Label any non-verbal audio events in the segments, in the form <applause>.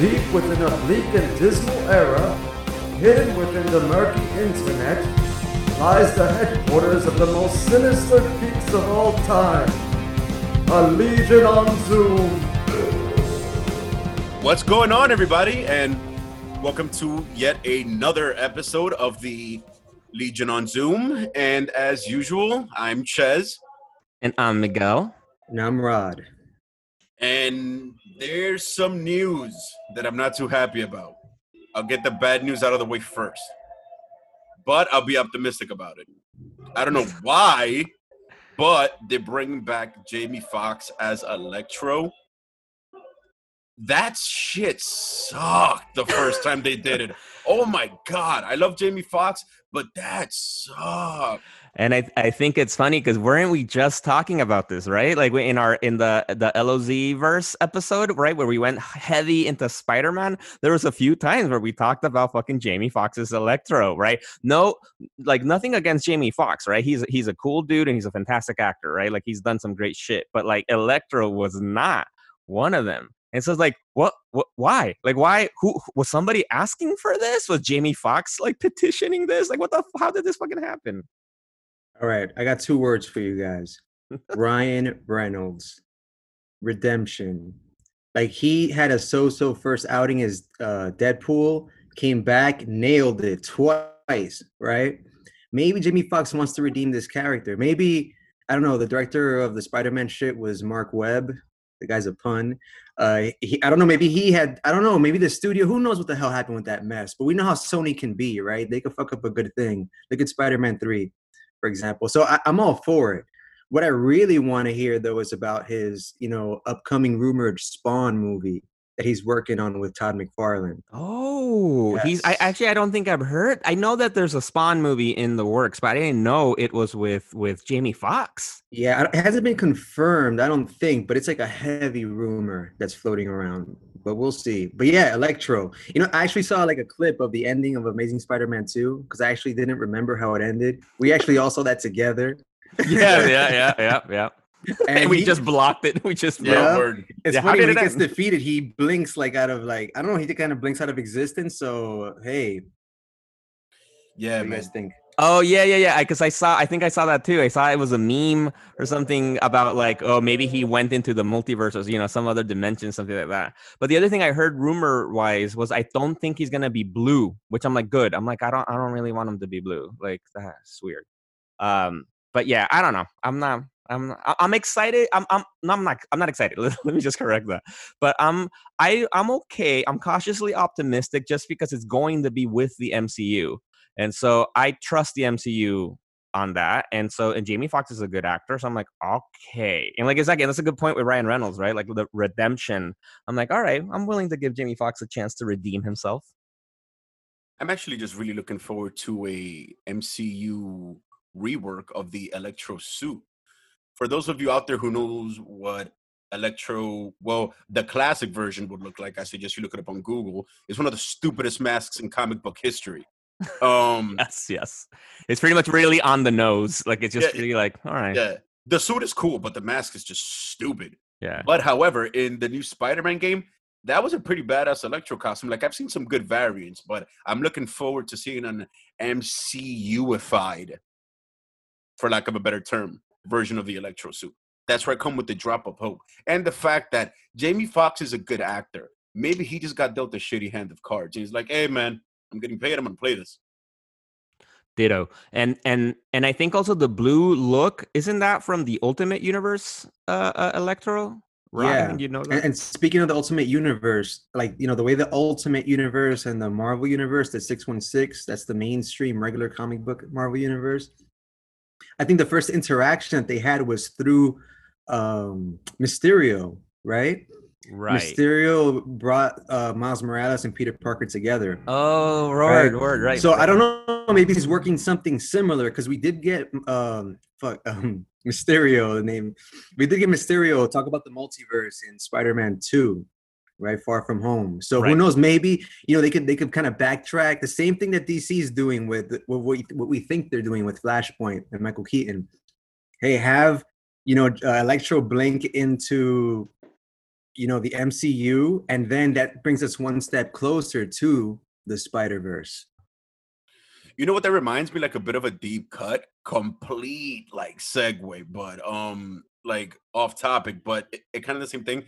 Deep within a bleak and dismal era, hidden within the murky internet, lies the headquarters of the most sinister peaks of all time. A Legion on Zoom. What's going on, everybody? And welcome to yet another episode of the Legion on Zoom. And as usual, I'm Ches. And I'm Miguel. And I'm Rod. And there's some news that I'm not too happy about. I'll get the bad news out of the way first. But I'll be optimistic about it. I don't know why, but they're bringing back Jamie Foxx as Electro. That shit sucked the first time they did it. <laughs> Oh my god, I love Jamie Foxx, but that sucked. And I, I think it's funny because weren't we just talking about this, right? Like in our in the the LOZ verse episode, right, where we went heavy into Spider Man. There was a few times where we talked about fucking Jamie Foxx's Electro, right? No, like nothing against Jamie Foxx, right? He's he's a cool dude and he's a fantastic actor, right? Like he's done some great shit, but like Electro was not one of them. And so it's like, what, what, why? Like, why? Who was somebody asking for this? Was Jamie Foxx like petitioning this? Like, what the? How did this fucking happen? All right, I got two words for you guys. <laughs> Ryan Reynolds, redemption. Like he had a so-so first outing as uh, Deadpool, came back, nailed it twice, right? Maybe Jimmy Fox wants to redeem this character. Maybe I don't know. The director of the Spider-Man shit was Marc Webb. The guy's a pun. Uh, he, I don't know. Maybe he had. I don't know. Maybe the studio. Who knows what the hell happened with that mess? But we know how Sony can be, right? They could fuck up a good thing. Look at Spider-Man Three for example. So I, I'm all for it. What I really want to hear though is about his, you know, upcoming rumored Spawn movie that he's working on with Todd McFarlane. Oh, yes. he's. I actually I don't think I've heard. I know that there's a Spawn movie in the works, but I didn't know it was with with Jamie Foxx. Yeah, it hasn't been confirmed. I don't think, but it's like a heavy rumor that's floating around. But we'll see. But yeah, Electro. You know, I actually saw like a clip of the ending of Amazing Spider-Man 2 because I actually didn't remember how it ended. We actually all saw that together. <laughs> yeah, yeah, yeah, yeah, yeah. <laughs> And, and we he, just blocked it. <laughs> We just yeah. Word. It's yeah, funny when he gets end? defeated, he blinks like out of like I don't know. He kind of blinks out of existence. So hey, yeah, what man. you guys think? Oh yeah, yeah, yeah. Because I, I, saw, I think I saw that too. I saw it was a meme or something about like, oh, maybe he went into the multiverse or you know some other dimension, something like that. But the other thing I heard rumor wise was I don't think he's gonna be blue, which I'm like, good. I'm like, I don't, I don't really want him to be blue. Like that's weird. Um, but yeah, I don't know. I'm not. I'm I'm excited. I'm I'm no, I'm not I'm not excited. <laughs> Let, let me just correct that. But I'm I I'm okay. I'm cautiously optimistic just because it's going to be with the MCU. And so I trust the MCU on that. And so, and Jamie Foxx is a good actor. So I'm like, okay. And like, it's again, that's a good point with Ryan Reynolds, right? Like the redemption. I'm like, all right, I'm willing to give Jamie Foxx a chance to redeem himself. I'm actually just really looking forward to a MCU rework of the Electro suit. For those of you out there who knows what Electro, well, the classic version would look like, I suggest you look it up on Google. It's one of the stupidest masks in comic book history. Um, yes, yes. It's pretty much really on the nose. Like it's just yeah, really like, all right. Yeah. The suit is cool, but the mask is just stupid. Yeah. But however, in the new Spider-Man game, that was a pretty badass electro costume. Like I've seen some good variants, but I'm looking forward to seeing an MCUified, for lack of a better term, version of the electro suit. That's where I come with the drop of hope. And the fact that Jamie Foxx is a good actor. Maybe he just got dealt a shitty hand of cards. And he's like, hey man, I'm getting paid. I'm gonna play this. Ditto. And and and I think also the blue look isn't that from the Ultimate Universe uh, uh Electro? Yeah, you know and, and, speaking of the Ultimate Universe, like you know the way the Ultimate Universe and the Marvel Universe, the six one six, that's the mainstream regular comic book Marvel Universe. I think the first interaction that they had was through um Mysterio, right? Right. Mysterio brought uh, Miles Morales and Peter Parker together. Oh, right, right. right. So I don't know. Maybe he's working something similar because we did get um, fuck, <laughs> um, Mysterio. The name we did get Mysterio talk about the multiverse in Spider-Man Two, right? Far from Home. So right. who knows? Maybe you know they could they could kind of backtrack the same thing that DC is doing with what we, what we think they're doing with Flashpoint and Michael Keaton. Hey, have you know uh, Electro blink into you know the MCU, and then that brings us one step closer to the Spider Verse. You know what that reminds me like a bit of a deep cut, complete like segue, but um like off topic, but it, it kind of the same thing.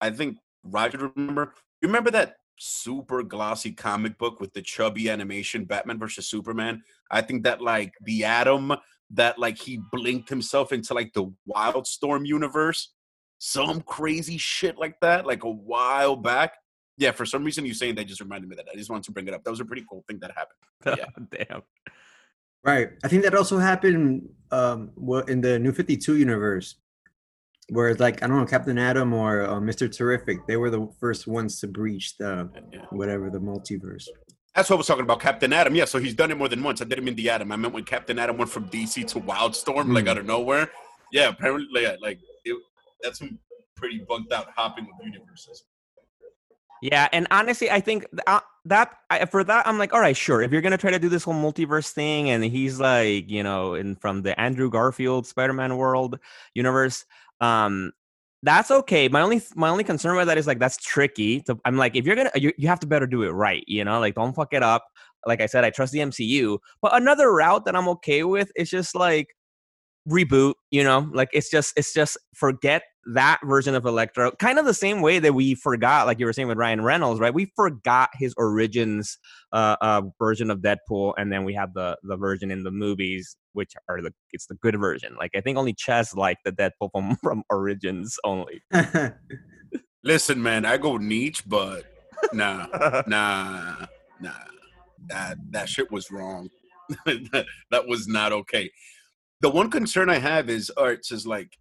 I think Roger remember you remember that super glossy comic book with the chubby animation Batman versus Superman. I think that like the Atom that like he blinked himself into like the Wildstorm universe, some crazy shit like that, like a while back. Yeah, for some reason you saying that just reminded me of that. I just wanted to bring it up. That was a pretty cool thing that happened. <laughs> Yeah. Damn. Right. I think that also happened um in the New 52 universe where it's like I don't know Captain Atom or uh, Mister Terrific. They were the first ones to breach the Yeah. whatever the multiverse. That's what I was talking about, Captain Atom. Yeah, so he's done it more than once. I didn't mean the Atom. I meant when Captain Atom went from DC to Wildstorm, like Mm. out of nowhere. Yeah, apparently, like, like it, that's some pretty bugged out hopping of universes. Yeah, and honestly, I think th- uh, that for that I'm like, all right, sure. If you're gonna try to do this whole multiverse thing, and he's like, you know, in from the Andrew Garfield Spider-Man world universe, um, that's okay. My only my only concern with that is like that's tricky. To, I'm like, if you're gonna, you, you have to better do it right. You know, like don't fuck it up. Like I said, I trust the MCU, but another route that I'm okay with is just like reboot you know like it's just it's just forget that version of electro kind of the same way that we forgot like you were saying with ryan reynolds right we forgot his origins uh, uh version of deadpool and then we have the the version in the movies which are the it's the good version like i think only chess liked the deadpool from <laughs> from origins only <laughs> Listen, man, I go niche, but nah, <laughs> nah, nah. That that shit was wrong. that was not okay. The one concern I have is arts is like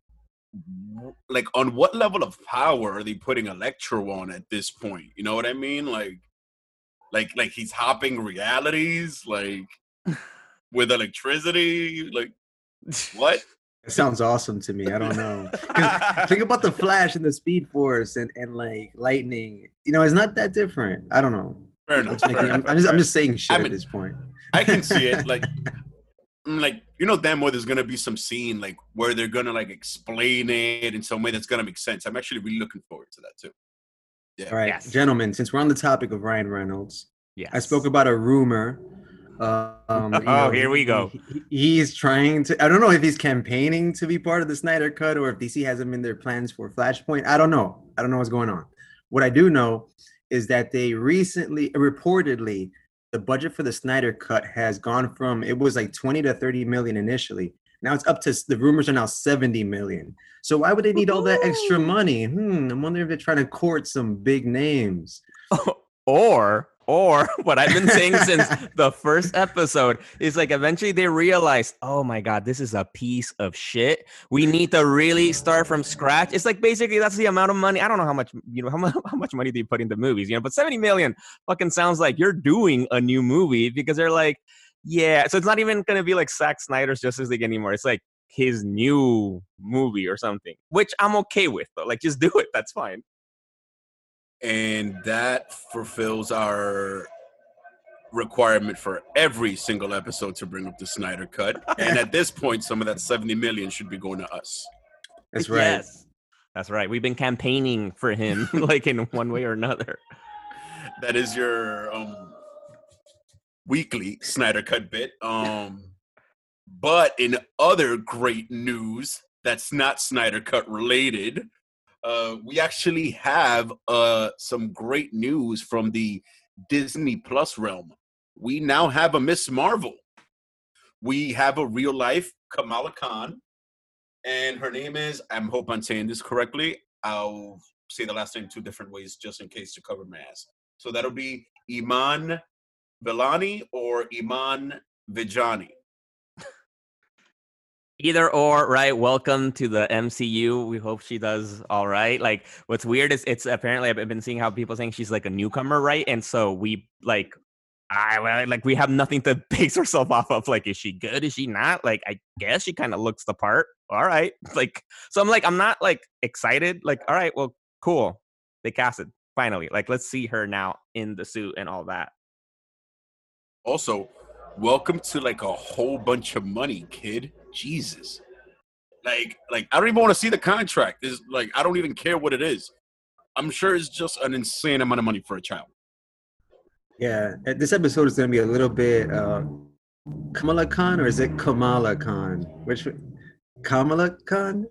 like on what level of power are they putting Electro on at this point? You know what I mean? Like like like he's hopping realities like with electricity like what? It sounds awesome to me. I don't know. Think about the Flash and the Speed Force and, and like lightning. You know, it's not that different. I don't know. Fair enough. Making- fair I'm, I'm just I'm just saying shit I at this point. I can see it. <laughs> Like, mm, like you know, damn well there's gonna be some scene like where they're gonna like explain it in some way that's gonna make sense. I'm actually really looking forward to that too. All right, Yes. gentlemen, since we're on the topic of Ryan Reynolds, yes. I spoke about a rumor. Um, you <laughs> Oh, here we go. he- he- he's trying to. I don't know if he's campaigning to be part of the Snyder Cut or if DC has him in their plans for Flashpoint. I don't know. I don't know what's going on. What I do know is that they recently, reportedly, the budget for the Snyder Cut has gone from it was like 20 to 30 million initially. Now it's up to the rumors are now 70 million. So why would they need all that extra money? Hmm. I'm wondering if they're trying to court some big names. <laughs> or or <laughs> what I've been saying <laughs> since the first episode is like eventually they realize, oh my god, this is a piece of shit. We need to really start from scratch. It's like basically that's the amount of money. I don't know how much you know <laughs> how much how much money do you put into movies, you know, but 70 million fucking sounds like you're doing a new movie because they're like, yeah. So it's not even gonna be like Zack Snyder's Justice League anymore. It's like his new movie or something, which I'm okay with though. Like just do it. That's fine. And that fulfills our requirement for every single episode to bring up the Snyder Cut. And at this point, some of that 70 million should be going to us. That's right. Yes. That's right. We've been campaigning for him, <laughs> like in one way or another. That is your um weekly Snyder Cut bit. Um but in other great news that's not Snyder Cut related, uh we actually have uh some great news from the Disney Plus realm. We now have a Miss Marvel. We have a real life Kamala Khan, and her name is, I hope I'm saying this correctly. I'll say the last name two different ways just in case to cover my ass. So that'll be Iman Vellani or Iman Vijani. Either or, right? Welcome to the MCU. We hope she does all right. Like, what's weird is it's apparently I've been seeing how people saying she's like a newcomer, right? And so we like, I like we have nothing to <laughs> base ourselves off of. Like, is she good? Is she not? Like, I guess she kind of looks the part. All right, <laughs> like, so I'm like, I'm not like excited. Like, all right, well, cool. They casted finally. Like, let's see her now in the suit and all that. Also, welcome to like a whole bunch of money, kid. Jesus. Like, like I don't even want to see the contract. Is like I don't even care what it is. I'm sure it's just an insane amount of money for a child. Yeah, this episode is gonna be a little bit uh, Kamala Khan, or is it Kamala Khan? Which Kamala Khan?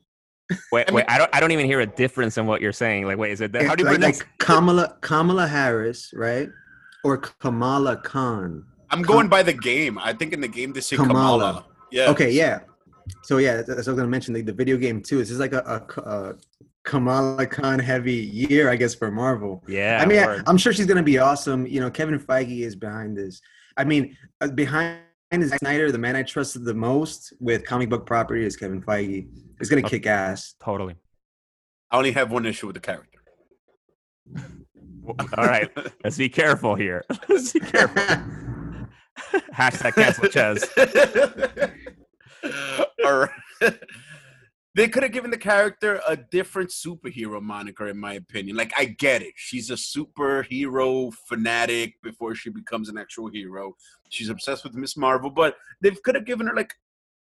Wait, I mean- wait. I don't. I don't even hear a difference in what you're saying. Like, wait, is it that? How do you like, pronounce? like Kamala Kamala Harris, right? Or Kamala Khan? I'm going by the game. I think in the game they say Kamala. Kamala. Yeah. Okay, yeah. So yeah, that's, that's I was gonna mention. Like the video game too. This is like a, a, a Kamala Khan heavy year, I guess, for Marvel. yeah. I mean, I, I'm sure she's gonna be awesome. You know, Kevin Feige is behind this. I mean, uh, behind Zack Snyder, the man I trusted the most with comic book property is Kevin Feige. He's gonna kick ass. totally. I only have one issue with the character. All right, <laughs> let's be careful here. <laughs> let's be careful. <laughs> Hashtag cancel Chaz. <laughs> All right. <laughs> They could have given the character a different superhero moniker, in my opinion. Like, I get it. She's a superhero fanatic before she becomes an actual hero. She's obsessed with Miss Marvel, but they could have given her like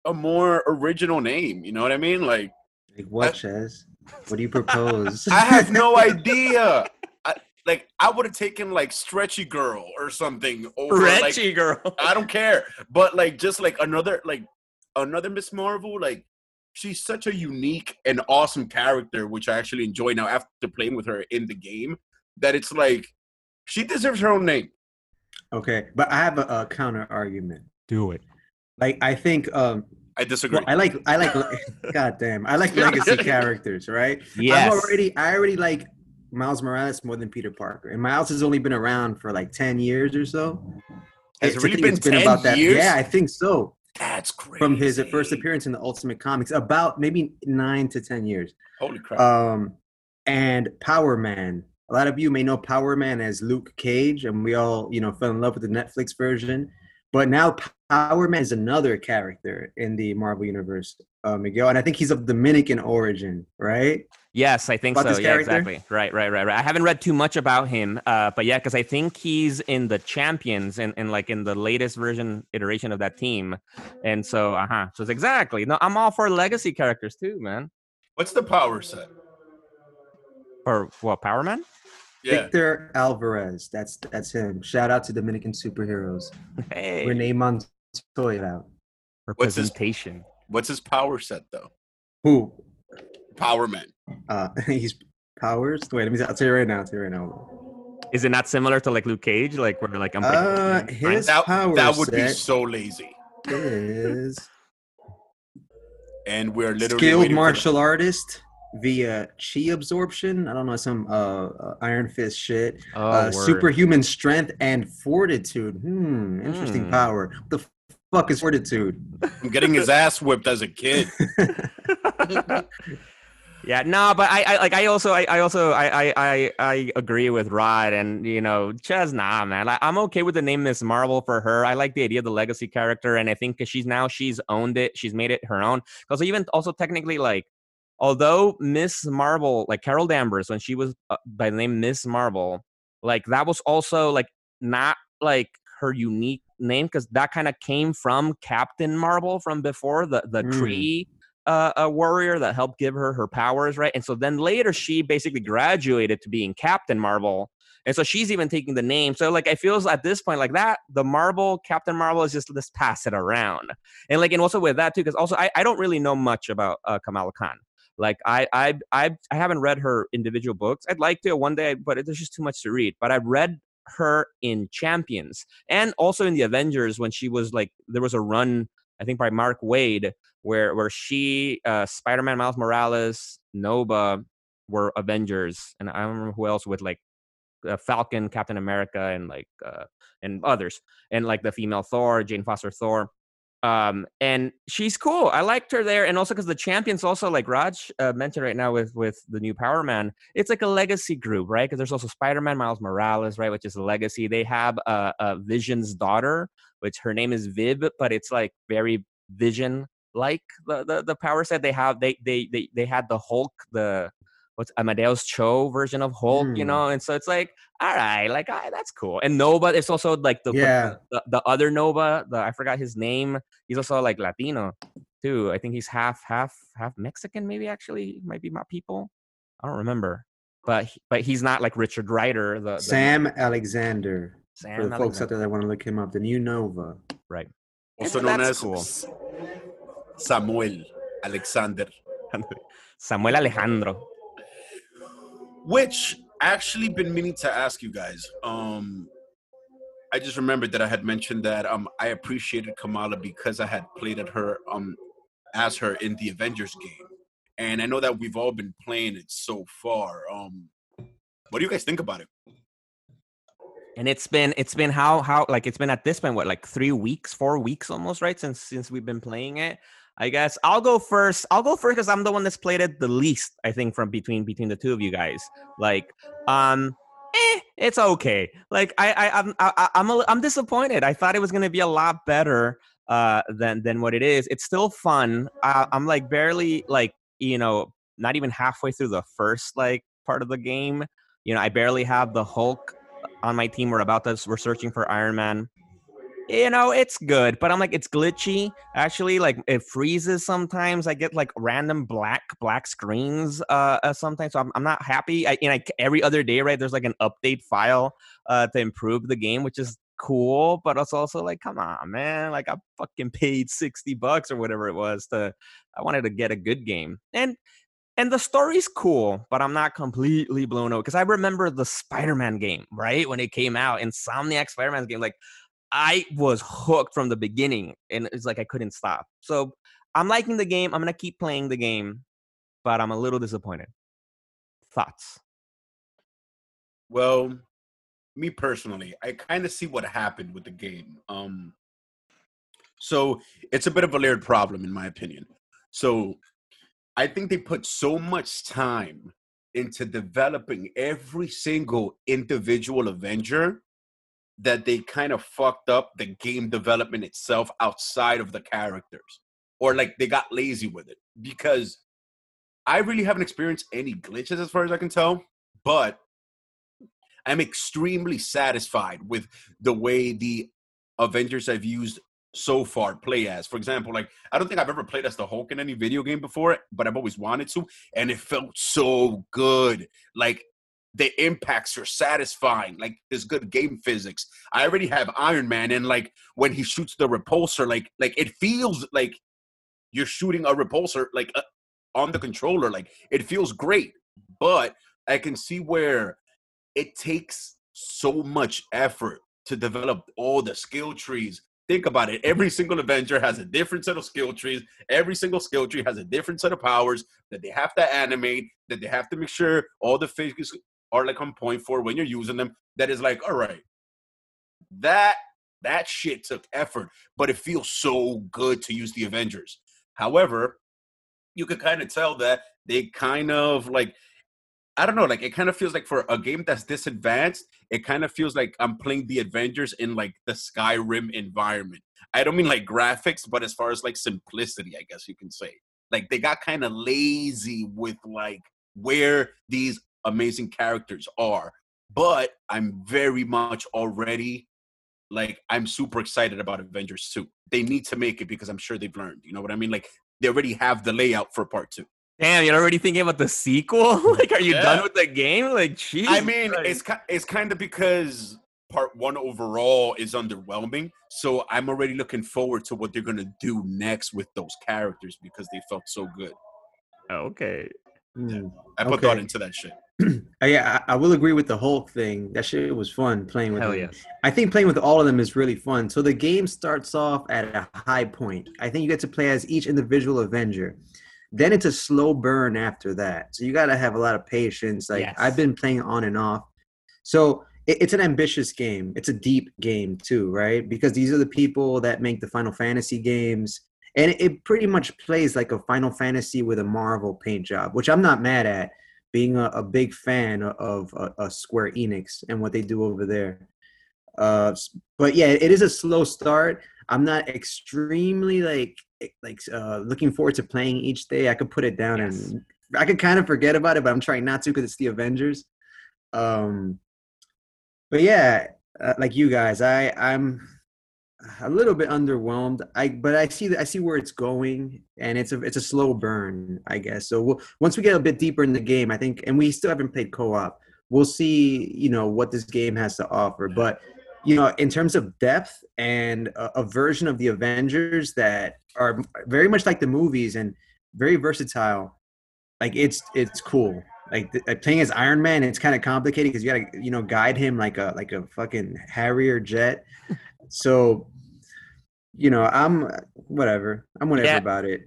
a more original name. You know what I mean? Like, Like what, Chaz? What do you propose? <laughs> I have no idea. I, like, I would have taken like Stretchy Girl or something over like girl. I don't care. But like just like another like another Miss Marvel, like she's such a unique and awesome character, which I actually enjoy now after playing with her in the game. That it's like she deserves her own name. okay, but I have a, a counter argument. Do it. Like I think um I disagree. well, I like I like <laughs> god damn. I like legacy characters, right? Yes. I'm already I already like Miles Morales more than Peter Parker. And Miles has only been around for like 10 years or so. Has it I really think been 10 years? Yeah, I think so. That's crazy. From his first appearance in the Ultimate Comics, about maybe nine to 10 years. Holy crap. Um, and Power Man. A lot of you may know Power Man as Luke Cage, and we all, you know, fell in love with the Netflix version. But now Power Man is another character in the Marvel Universe, uh, Miguel, and I think he's of Dominican origin, right? Yes, I think About so. Yeah, exactly. Right, right, right, right. I haven't read too much about him, uh, but yeah, because I think he's in the champions and, and like in the latest version iteration of that team, and so uh huh. So it's exactly. No, I'm all for legacy characters too, man. What's the power set? Or what, Power Man? Yeah. Victor Alvarez. That's that's him. Shout out to Dominican superheroes. Hey, Renee Montoya. What's his- representation. What's his power set though? Who? Power Man. Uh, <laughs> he's powers. Wait, let me. I'll tell you right now. I'll tell you right now. Is it not similar to like Luke Cage? Like where like I'm. Uh, his That, power that would be so lazy. is <laughs> And we're literally skilled waiting for the- martial artist via chi absorption. I don't know some uh, uh Iron Fist shit. Oh, uh, superhuman strength and fortitude. Hmm, interesting Hmm. power. What the fuck is fortitude? I'm getting his ass whipped as a kid. <laughs> Yeah, no, but I, I like I also I, I also I, I I agree with Rod and you know Chaz nah man. I, I'm okay with the name Miss Marvel for her. I like the idea of the legacy character and I think 'cause she's now she's owned it. She's made it her own. Because even also technically like although Miss Marvel like Carol Danvers when she was uh, by the name Miss Marvel like that was also like not like her unique name because that kind of came from Captain Marvel from before the the Mm. Kree uh, a warrior that helped give her her powers, right? And so then later she basically graduated to being Captain Marvel. And so she's even taking the name. So like I feels at this point like that, the Marvel, Captain Marvel is just let's pass it around. And like and also with that too, because also I, I don't really know much about uh, Kamala Khan. Like I I I I haven't read her individual books. I'd like to one day, but there's just too much to read. But I've read her in Champions and also in the Avengers when she was like there was a run I think by Mark Waid where where she, uh, Spider Man, Miles Morales, Nova were Avengers, and I don't remember who else with like uh, Falcon, Captain America, and like uh, and others, and like the female Thor, Jane Foster Thor. Um, and she's cool. I liked her there, and also because the champions, also like Raj uh, mentioned right now with with the new Power Man, it's like a legacy group, right? Because there's also Spider Man, Miles Morales, right, which is a legacy. They have a, Vision's daughter, which her name is Viv, but it's like very Vision like the, the the power set they have they they they they had the hulk the what's amadeus cho version of hulk you Hmm. know and so it's like all right like ah, that's cool and nova it's also like the, Yeah. the, the other nova the i forgot his name he's also like latino too i think he's half half half mexican maybe actually might be my people i don't remember but but he's not like Richard Rider. The, the Sam Alexander. Sam For the folks out there that want to look him up, the new Nova. Right. Also known as cool. Samuel Alexander. Samuel Alejandro. Which actually been meaning to ask you guys. Um I just remembered that I had mentioned that um I appreciated Kamala because I had played at her um as her in the Avengers game. And I know that we've all been playing it so far. Um what do you guys think about it? and it's been it's been how how like it's been at this point what like three weeks four weeks almost right since since we've been playing it i guess. I'll go first. I'll go first because i'm the one that's played it the least i think from between between the two of you guys. Like um eh, it's okay. Like i i i'm I, i'm a, i'm disappointed. I thought it was to be a lot better uh than than what it is. It's still fun. I, i'm like barely like you know not even halfway through the first like part of the game. You know i barely have the hulk on my team. We're about to we're searching for Iron Man. You know, it's good, but I'm like it's glitchy. Actually, like it freezes sometimes. I get like random black black screens uh, uh sometimes. So I'm, I'm not happy. I, you know, every other day, right? There's like an update file uh to improve the game, which is cool. But it's also like, come on, man! Like I fucking <laughs> paid sixty bucks or whatever it was to. I wanted to get a good game, and and the story's cool, but I'm not completely blown away because I remember the Spider-Man game, right? When it came out, Insomniac Spider-Man game, like I was hooked from the beginning, and it's like I couldn't stop. So I'm liking the game. I'm gonna keep playing the game, but I'm a little disappointed. Thoughts? Well, me personally, I kind of see what happened with the game. Um, so it's a bit of a layered problem, in my opinion. So I think they put so much time into developing every single individual Avenger that they kind of fucked up the game development itself outside of the characters, or like they got lazy with it because I really haven't experienced any glitches as far as I can tell, but I'm extremely satisfied with the way the Avengers I've used so far play as. For example, like I don't think I've ever played as the Hulk in any video game before, but I've always wanted to, and it felt so good. Like the impacts are satisfying. Like there's good game physics. I already have Iron Man, and like when he shoots the repulsor, like like it feels like you're shooting a repulsor like uh, on the controller. Like it feels great, but I can see where it takes so much effort to develop all the skill trees. Think about it. Every single Avenger has a different set of skill trees. Every single skill tree has a different set of powers that they have to animate, that they have to make sure all the figures are like on point for when you're using them. That is like, all right, that that shit took effort, but it feels so good to use the Avengers. However, you could kind of tell that they kind of like I don't know, like it kind of feels like for a game that's this advanced, it kind of feels like I'm playing the Avengers in like the Skyrim environment. I don't mean like graphics, but as far as like simplicity, I guess you can say. Like they got kind of lazy with like where these amazing characters are. But I'm very much already like I'm super excited about Avengers 2. They need to make it because I'm sure they've learned. You know what I mean? Like they already have the layout for part two. Damn, you're already thinking about the sequel? <laughs> like, are you Yeah. done with the game? Like, jeez. I mean, Christ. it's it's kind of because part one overall is underwhelming. So I'm already looking forward to what they're gonna do next with those characters because they felt so good. okay. Hmm. I put thought into that shit. <clears throat> Yeah, I, I will agree with the Hulk thing. That shit was fun playing with Hell him. yes. I think playing with all of them is really fun. So the game starts off at a high point. I think you get to play as each individual Avenger. Then it's a slow burn after that. So you got to have a lot of patience. Like Yes. I've been playing on and off. So it, it's an ambitious game. It's a deep game too, right? Because these are the people that make the Final Fantasy games. And it, it pretty much plays like a Final Fantasy with a Marvel paint job, which I'm not mad at being a, a big fan of, of uh, uh, Square Enix and what they do over there. Uh, but yeah, it is a slow start. I'm not extremely like eh, like uh, looking forward to playing each day. I could put it down Yes. and I could kind of forget about it, but I'm trying not to because it's the Avengers. Um, but yeah, uh, like you guys, I I'm a little bit underwhelmed. I but I see that I see where it's going, and it's a it's a slow burn, I guess. So we'll, once we get a bit deeper in the game, I think, and we still haven't played co-op. We'll see, you know, what this game has to offer. But you know, in terms of depth and a, a version of the Avengers that are very much like the movies and very versatile, like it's it's cool. Like, like playing as Iron Man, it's kind of complicated because you gotta you know guide him like a like a fucking Harrier jet. so, you know, I'm whatever. I'm whatever Yeah. about it.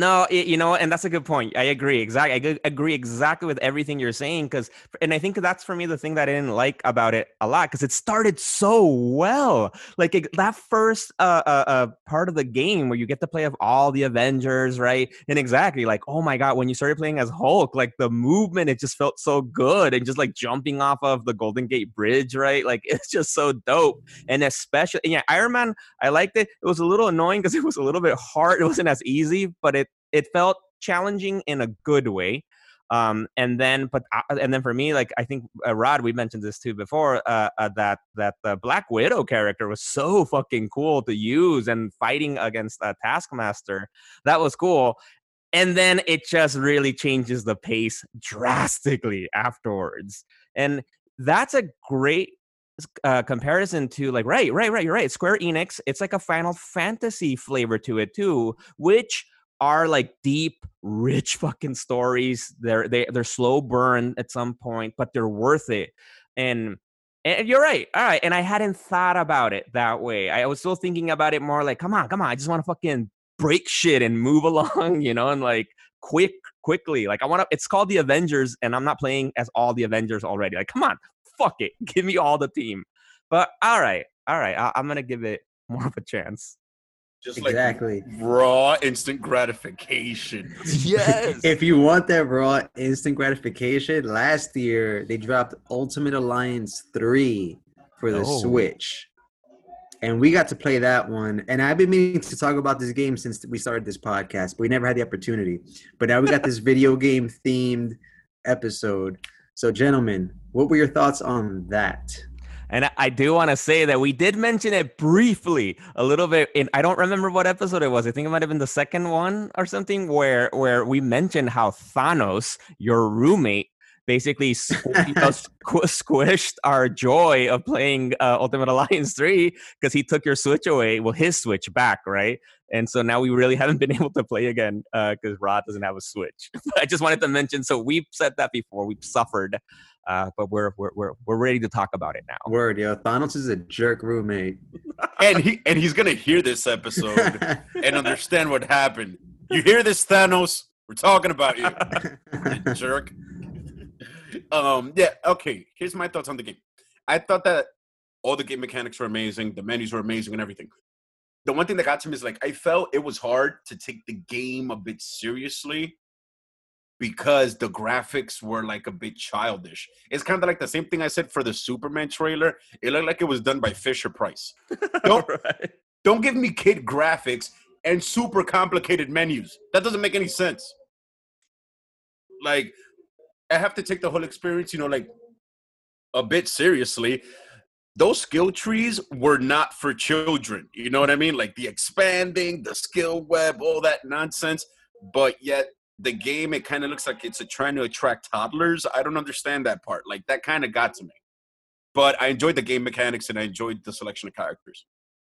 No, it, you know, and that's a good point. I agree. Exactly. I agree exactly with everything you're saying. Because, and I think that's for me the thing that I didn't like about it a lot because it started so well. Like it, that first uh, uh, uh, part of the game where you get to play of all the Avengers, right? And exactly, like, oh my god, when you started playing as Hulk, like the movement, it just felt so good, and just like jumping off of the Golden Gate Bridge, right? Like <laughs> it's just so dope. And especially, yeah, Iron Man I liked it. It was a little annoying because it was a little bit hard. It wasn't as easy, but it it felt challenging in a good way. Um, and then, but uh, and then for me, like I think uh, Rod, we mentioned this too before, uh, uh, that that the Black Widow character was so fucking cool to use and fighting against a Taskmaster. That was cool. And then it just really changes the pace drastically afterwards. And that's a great uh, comparison to like right right right you're right square enix it's like a final fantasy flavor to it too which are like deep rich fucking stories. They're they, they're slow burn at some point but they're worth it. And and you're right all right and i hadn't thought about it that way. I was still thinking about it more like come on come on i just want to fucking break shit and move <laughs> along you know and like quick quickly like i want to it's called the avengers and i'm not playing as all the avengers already like come on fuck it <laughs> give me all the team. But all right all right I, i'm gonna give it more of a chance Just Exactly. like raw instant gratification. <laughs> yes If you want that raw instant gratification, last year they dropped Ultimate Alliance 3 for the Oh. Switch. And we got to play that one. And I've been meaning to talk about this game since we started this podcast, but we never had the opportunity. But now we got this <laughs> video game themed episode. So, gentlemen, what were your thoughts on that? And I- do want to say that we did mention it briefly a little bit in I don't remember what episode it was. I think it might have been the second one or something where where we mentioned how Thanos, your roommate, basically <laughs> squished our joy of playing uh, Ultimate Alliance 3 because he took your Switch away, well his Switch back, right? And so now we really <laughs> haven't been able to play again because Rod doesn't have a Switch. <laughs> I just wanted to mention so we've said that before. We've suffered uh, but we're, we're we're we're ready to talk about it now. Word, yo. Thanos is a jerk roommate. and he and he's gonna hear this episode and understand what happened. You hear this, Thanos? We're talking about you, you <laughs> jerk. Um, yeah, okay. Here's my thoughts on the game. I thought that all the game mechanics were amazing, the menus were amazing, and everything. The one thing that got to me is like I felt it was hard to take the game a bit seriously because the graphics were like a bit childish. It's kind of like the same thing I said for the Superman trailer. It looked like it was done by Fisher Price. <laughs> Don't Right. don't give me kid graphics and super complicated menus. That doesn't make any sense. Like, I have to take the whole experience, you know, like a bit seriously. Those skill trees were not for children. You know what I mean? Like the expanding, the skill web, all that nonsense. But yet, the game, it kind of looks like it's trying to attract toddlers. I don't understand that part. Like, that kind of got to me. But I enjoyed the game mechanics and I enjoyed the selection of characters.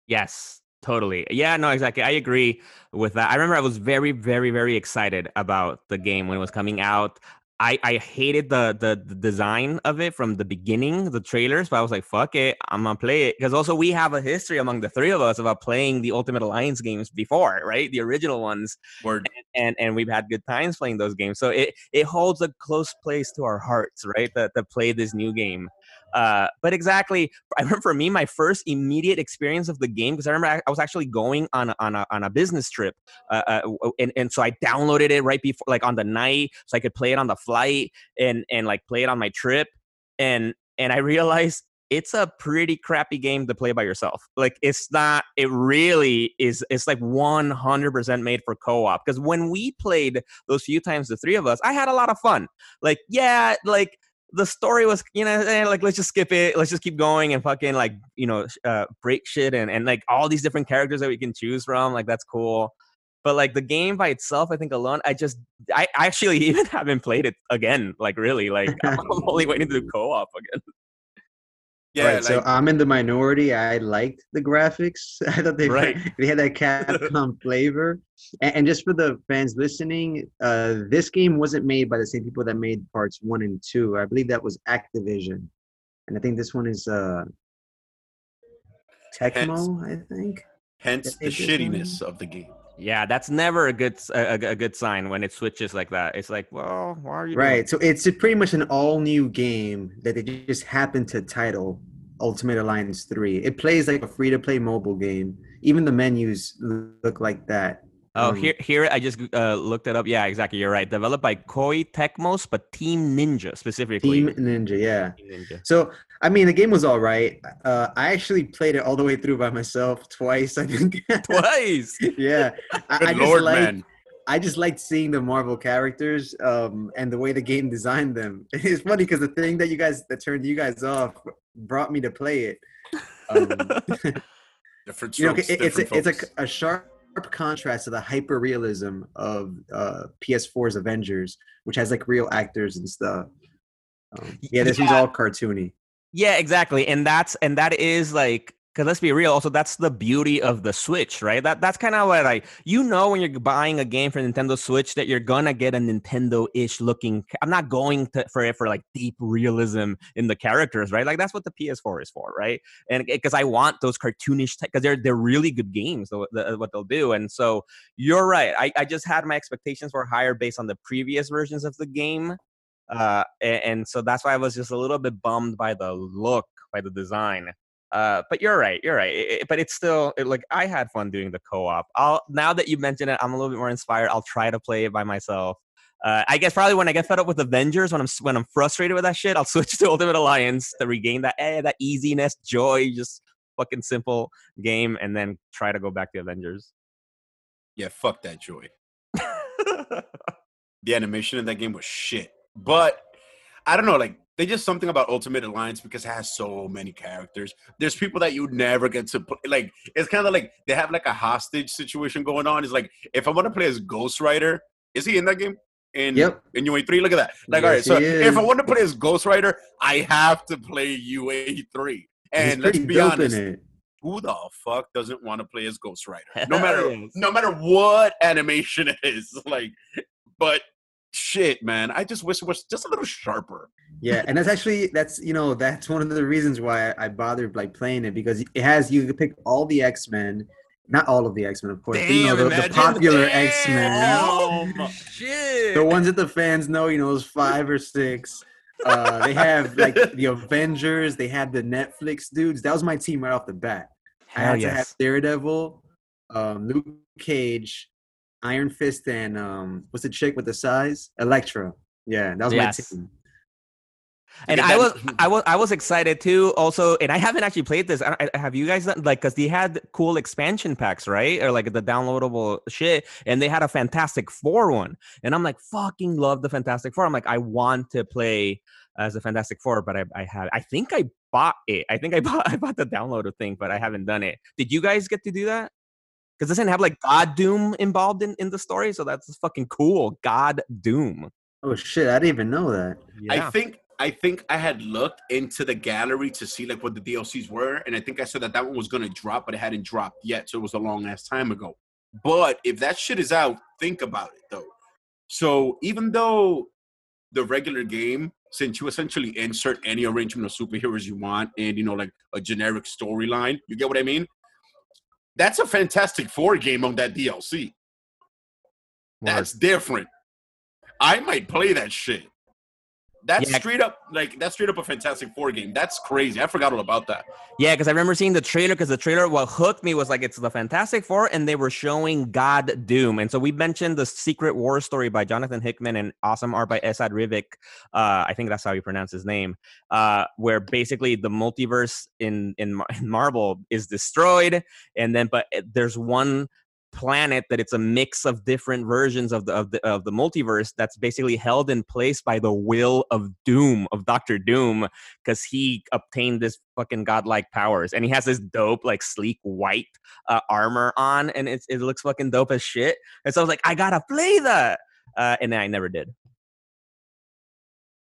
Yes, totally. Yeah, no, exactly. I agree with that. I remember I was very, very, very excited about the game when it was coming out. I, I hated the, the the design of it from the beginning, the trailers, but I was like, fuck it, I'm gonna play it. Because also we have a history among the three of us about playing the Ultimate Alliance games before, right? The original ones. Word. and and we've had good times playing those games. So it it holds a close place to our hearts, right? To, to play this new game. Uh, but exactly, I remember for me, my first immediate experience of the game because I remember I, I was actually going on a, on a on a business trip, uh, uh, and and so I downloaded it right before, like on the night, so I could play it on the flight and and like play it on my trip, and and I realized it's a pretty crappy game to play by yourself. Like it's not. It really is. It's like one hundred percent made for co-op. Because when we played those few times, the three of us, I had a lot of fun. Like yeah, like the story was you know eh, like let's just skip it let's just keep going and fucking like you know uh, break shit and and like all these different characters that we can choose from like that's cool. But like the game by itself i think alone i just i actually <laughs> even haven't played it again like really like i'm <laughs> only waiting to do co-op again Yeah, right, like, so I'm in the minority. I liked the graphics. <laughs> I thought they Right. they had that Capcom <laughs> flavor. And, and just for the fans listening, uh, this game wasn't made by the same people that made parts one and two. I believe that was Activision, and I think this one is uh, Tecmo. I think. hence the shittiness of the game. Yeah that's never a good a, a- good sign when it switches like that it's like well why are you doing Right. So it's pretty much an all new game that they just happened to title Ultimate Alliance 3. It plays like a free to play mobile game. Even the menus look like that. Oh, Um, here, here I just uh, looked it up. Yeah, exactly. You're right. Developed by Koei Tecmos, but Team Ninja specifically. Team Ninja, yeah. Team Ninja. So I mean, the game was all right. Uh, I actually played it all the way through by myself twice. I think. <laughs> Twice. yeah, I, Good I just lord, liked, man. I just liked seeing the Marvel characters um, and the way the game designed them. <laughs> It's funny because the thing that you guys that turned you guys off brought me to play it. Um, <laughs> Different you know, strokes, it- it's a, it's folks. a, a sharp contrast to the hyper realism of uh, PS4's Avengers, which has like real actors and stuff. Um, yeah, this one's all cartoony. Yeah, exactly. And that's and that is like because let's be real. Also, that's the beauty of the Switch, right? That that's kind of what I you know when you're buying a game for Nintendo Switch that you're gonna get a Nintendo-ish looking. I'm not going to for it for like deep realism in the characters, right? Like that's what the PS4 is for, right? And because I want those cartoonish because they're they're really good games, the, the, what they'll do. And so you're right. I I just had my expectations were higher based on the previous versions of the game uh, a- and, so that's why I was just a little bit bummed by the look, by the design. Uh, but you're right, you're right. It- it- but it's still it, like I had fun doing the co-op. I'll now that you mention it, I'm a little bit more inspired. I'll try to play it by myself. Uh, I guess probably when I get fed up with Avengers, when I'm when I'm frustrated with that shit, I'll <laughs> switch to Ultimate Alliance to regain that eh, that easiness, joy, just fucking simple game, and then try to go back to Avengers. Yeah, fuck that joy. <laughs> The animation in that game was shit. But I don't know, like they just something about Ultimate Alliance because it has so many characters. There's people that you never get to play. Like it's kind of like they have like a hostage situation going on. It's like if I want to play as Ghost Rider, is he in that game? In Yep. in UA3, look at that. Like, all right, so if I want to play as Ghost Rider, I have to play UA3. He's And let's be honest, who the fuck doesn't want to play as Ghost Rider? <laughs> No matter yes. no matter what animation <laughs> it is, like, but shit, man, I just wish it was just a little sharper. Yeah, and that's actually that's you know that's one of the reasons why I bothered like playing it because it has you can pick all the X Men, not all of the X Men of course, but, you know the, the imagine- popular X Men, Damn. Shit. the ones that the fans know, you know, those five or six. Uh, they have like <laughs> the Avengers, they have the Netflix dudes. That was my team right off the bat. I Hell had to have. Daredevil, um, Luke Cage, Iron Fist, and um, what's the chick with the size? Elektra. Yeah, that was Yes. my team. and Because I was, I was, I was excited too. Also, and I haven't actually played this. I, I- have you guys done like? Because they had cool expansion packs, right? Or like the downloadable shit, and they had a Fantastic Four one. And I'm like, fucking love the Fantastic Four. I'm like, I want to play as a Fantastic Four, but I, I have, I think I bought it. I think I <laughs> bought, I bought the downloaded thing, but I haven't done it. Did you guys get to do that? Because doesn't have like God Doom involved in in the story, so that's fucking cool. God Doom. Oh shit, I didn't even know that. I think I think I had looked into the gallery to see like what the DLCs were, and I think I said that that one was gonna drop, but it hadn't dropped yet, so it was a long ass time ago. But if that shit is out, think about it though. So even though the regular game, since you essentially insert any arrangement of superheroes you want and you know, like a generic storyline, you get what I mean? That's a Fantastic Four game on that DLC. That's different. I might play that shit. That's Yeah. straight up like that's straight up a Fantastic Four game. That's crazy. I forgot all about that. Yeah, because I remember seeing the trailer. Because the trailer, what hooked me was like it's the Fantastic Four, and they were showing God Doom. And so we mentioned the Secret War story by Jonathan Hickman and awesome art by Esad Ribic. Uh, I think that's how you pronounce his name. Uh, where basically the multiverse in in, <laughs> in Marvel is destroyed, and then but there's one planet that it's a mix of different versions of the of the of the multiverse that's basically held in place by the will of Doom of Doctor Doom because he obtained this fucking godlike powers and he has this dope like sleek white uh, armor on and it's, it looks fucking dope as shit and so I was like I gotta play that uh, and then I never did.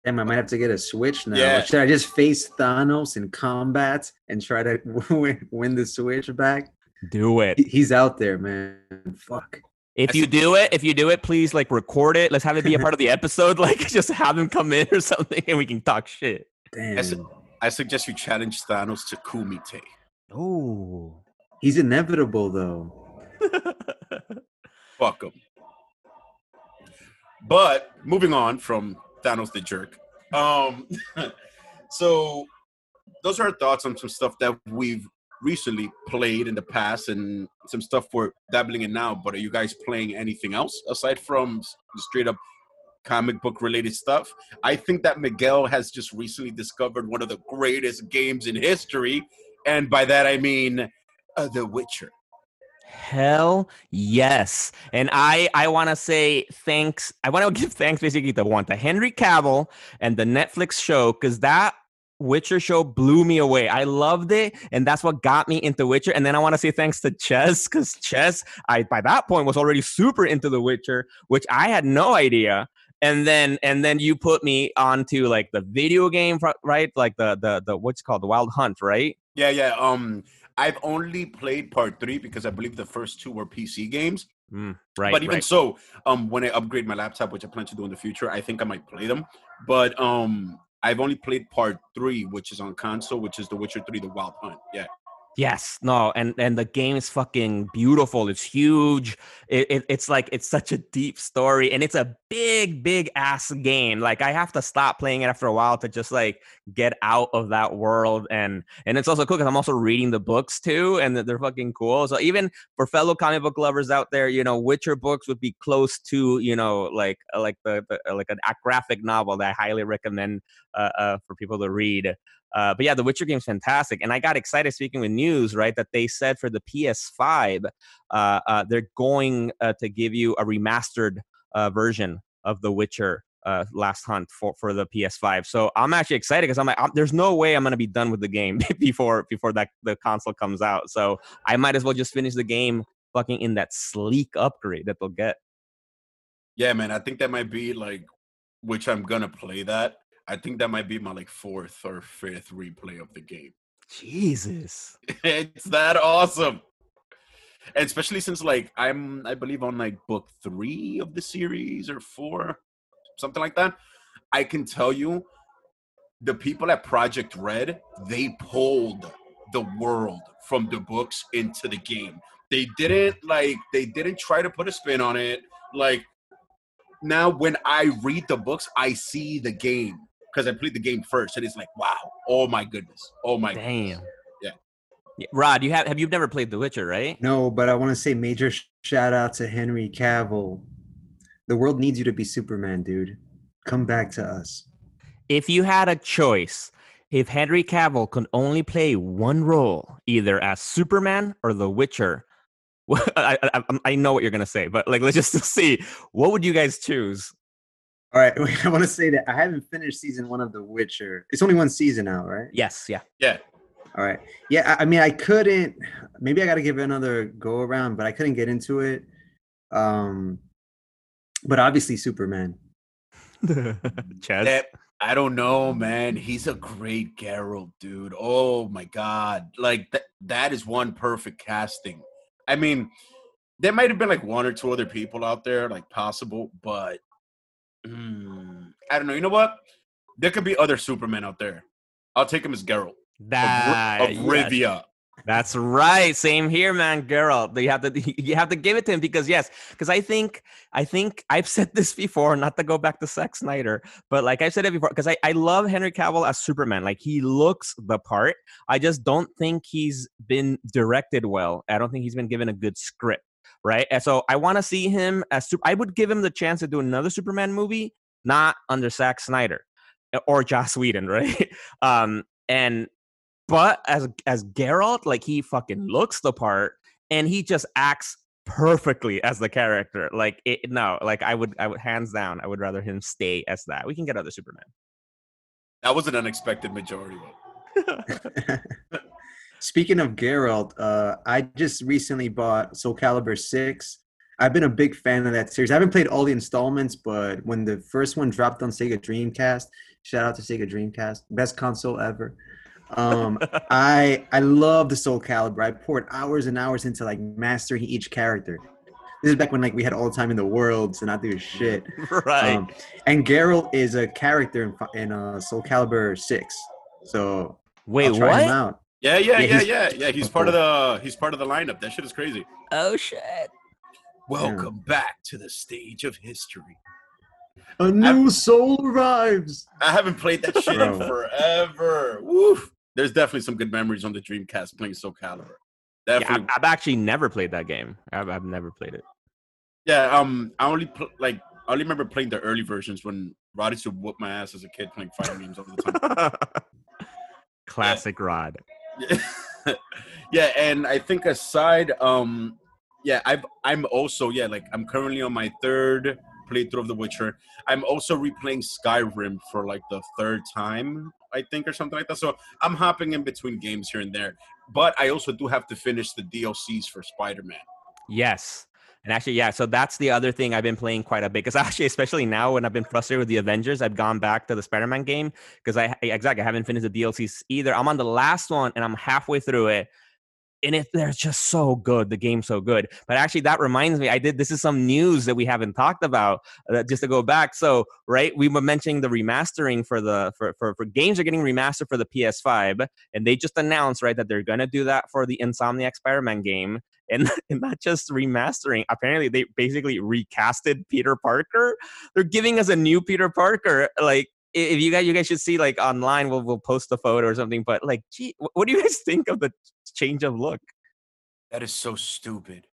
Damn, I might have to get a Switch now. Yeah. Should I just face Thanos in combat and try to <laughs> win, win the Switch back? Do it. He's out there, man. Fuck. If you do it, if you do it, please like record it. Let's have it be a part of the <laughs> episode. Like <laughs> just have him come in or something, and we can talk shit. Damn. That's- I suggest you challenge Thanos to Kumite. Oh. He's inevitable though. <laughs> Fuck him. But moving on from Thanos the jerk. Um, so those are our thoughts on some stuff that we've recently played in the past and some stuff we're dabbling in now. But are you guys playing anything else aside from straight up comic book related stuff? I think that Miguel has just recently discovered one of the greatest games in history, and by that I mean uh, The Witcher. Hell yes. And I I want to say thanks. I want to <laughs> give thanks basically to one to Henry Cavill and the Netflix show because that Witcher show blew me away. I loved it, and that's what got me into Witcher. And then I want to say thanks to Chess because Chess, I by that point was already super into The Witcher, which I had no idea. And then and then you put me onto like the video game, right? Like the the the what's it called the Wild Hunt, right? Yeah, yeah. Um, I've only played part three because I believe the first two were PC games. Mm, right. but even right. so, um, when I upgrade my laptop, which I plan to do in the future, I think I might play them. But um, I've only played part three, which is on console, which is The Witcher Three: The Wild Hunt. Yeah, Yes, no, and and the game is fucking beautiful. It's huge. It, it it's like it's such a deep story, and it's a big, big ass game. Like I have to stop playing it after a while to just like get out of that world. And and it's also cool because I'm also reading the books too, and they're fucking cool. So even for fellow comic book lovers out there, you know, Witcher books would be close to you know like like the, the like a graphic novel that I highly recommend uh, uh, for people to read. Uh, but yeah, the Witcher game's fantastic, and I got excited speaking with news, right? That they said for the PS5, uh, uh, they're going uh, to give you a remastered uh, version of the Witcher uh, Last Hunt for, for the PS5. So I'm actually excited because I'm like, I'm, there's no way I'm gonna be done with the game <laughs> before before that the console comes out. So I might as well just finish the game fucking in that sleek upgrade that they'll get. yeah, man. I think that might be like, which I'm gonna play that. I think that might be my like fourth or fifth replay of the game. Jesus. <laughs> it's that awesome. And especially since like I'm I believe on like book three of the series or four, something like that. I can tell you the people at Project Red, they pulled the world from the books into the game. They hmm. didn't like they didn't try to put a spin on it. Like now when I read the books, I see the game because I played the game first, and it's like, wow, oh my goodness, oh my goodness. Damn. Yeah. Yeah, Rod, you have have you never played The Witcher, right? No, but I want to say major sh- shout out to Henry Cavill. The world needs you to be Superman, dude. Come back to us. If you had a choice, if Henry Cavill could only play one role, either as Superman or The Witcher, <laughs> I, I, I- I know what you're gonna say, but like let's just <laughs> see. What would you guys choose? All right, <laughs> I want to say that I haven't finished season one of The Witcher. It's only one season now, right? Yes, yeah. Yeah. All right. Yeah, I, I mean, I couldn't. Maybe I got to give it another go around, but I couldn't get into it. Um, but obviously Superman. <laughs> Chaz. That I don't know, man. He's a great Geralt, dude. Oh my god, like that. That is one perfect casting. I mean, there might have been like one or two other people out there, like possible, but mm, I don't know. You know what? There could be other Supermen out there. I'll take him as Geralt of, That, Ri- of yes. Rivia. That's right. Same here, man. Geralt. You have to <laughs> you have to give it to him because yes, because I think I think I've <laughs> said this before, not to go back to Zack Snyder, but like I've said it before, because I, I love Henry Cavill as Superman. Like he looks the part. I just don't think he's been directed well. I don't think he's been given a good script. Right. And so I want to see him as super I would give him the chance to do another Superman movie, not under Zack Snyder eh, or Joss Whedon, <laughs> right? Um, and but as as Geralt, like he fucking looks the part and he just acts perfectly as the character. Like it, no, like I would, I would hands down, I would rather him stay as that. We can get other Superman. That was an unexpected majority vote. <laughs> <laughs> Speaking of Geralt, uh, I just recently bought Soul Calibur 6. I've been a big fan of that series. I haven't played all the installments, but when the first one dropped on Sega Dreamcast, shout out to Sega Dreamcast, best console ever. Um, <laughs> I I love the Soul Calibur. I poured hours and hours into like mastering each character. This is back when like we had all the time in the world to not do shit. right. Um, and Geralt is a character in, in uh, Soul Calibur 6. So Wait, I'll try him what? out. Yeah, yeah, Yeah, yeah, yeah, yeah. He's part of the he's part of the lineup. That shit is crazy. Oh shit. Welcome back to the stage of history. A new soul arrives. I haven't played that shit in forever. Woof. There's definitely some good memories on the Dreamcast playing Soul Calibur. Yeah, Definitely. I've, I've actually never played that game. I've, I've never played it. Yeah, um, I only pl- like I only remember playing the early versions when Rod used to whoop my ass as a kid playing fighting games all the time. <laughs> Classic Rod. <laughs> Yeah. and I think aside, um, yeah, I've I'm also yeah, like I'm currently on my third playthrough of The Witcher. I'm also replaying Skyrim for like the third time, I think, or something like that. So I'm hopping in between games here and there. But I also do have to finish the DLCs for Spider-Man. Yes. And actually, yeah. So that's the other thing I've been playing quite a bit. Because <laughs> actually, especially now when I've been frustrated with the Avengers, I've gone back to the Spider-Man game because I exactly I haven't finished the DLCs either. I'm on the last one and I'm halfway through it. And it, they're just so good. The game's so good. But actually, that reminds me, I did. This is some news that we haven't talked about. Uh, just to go back, so right, we were mentioning the remastering for the for, for for games are getting remastered for the PS5, and they just announced right that they're gonna do that for the Insomniac Spider-Man game and, <laughs> and not just remastering. Apparently, they basically recasted Peter Parker. They're giving us a new Peter Parker. Like, if you guys, you guys should see like online. We'll we'll post a photo or something. But like, gee, what do you guys <laughs> think of the change of look? That is so stupid.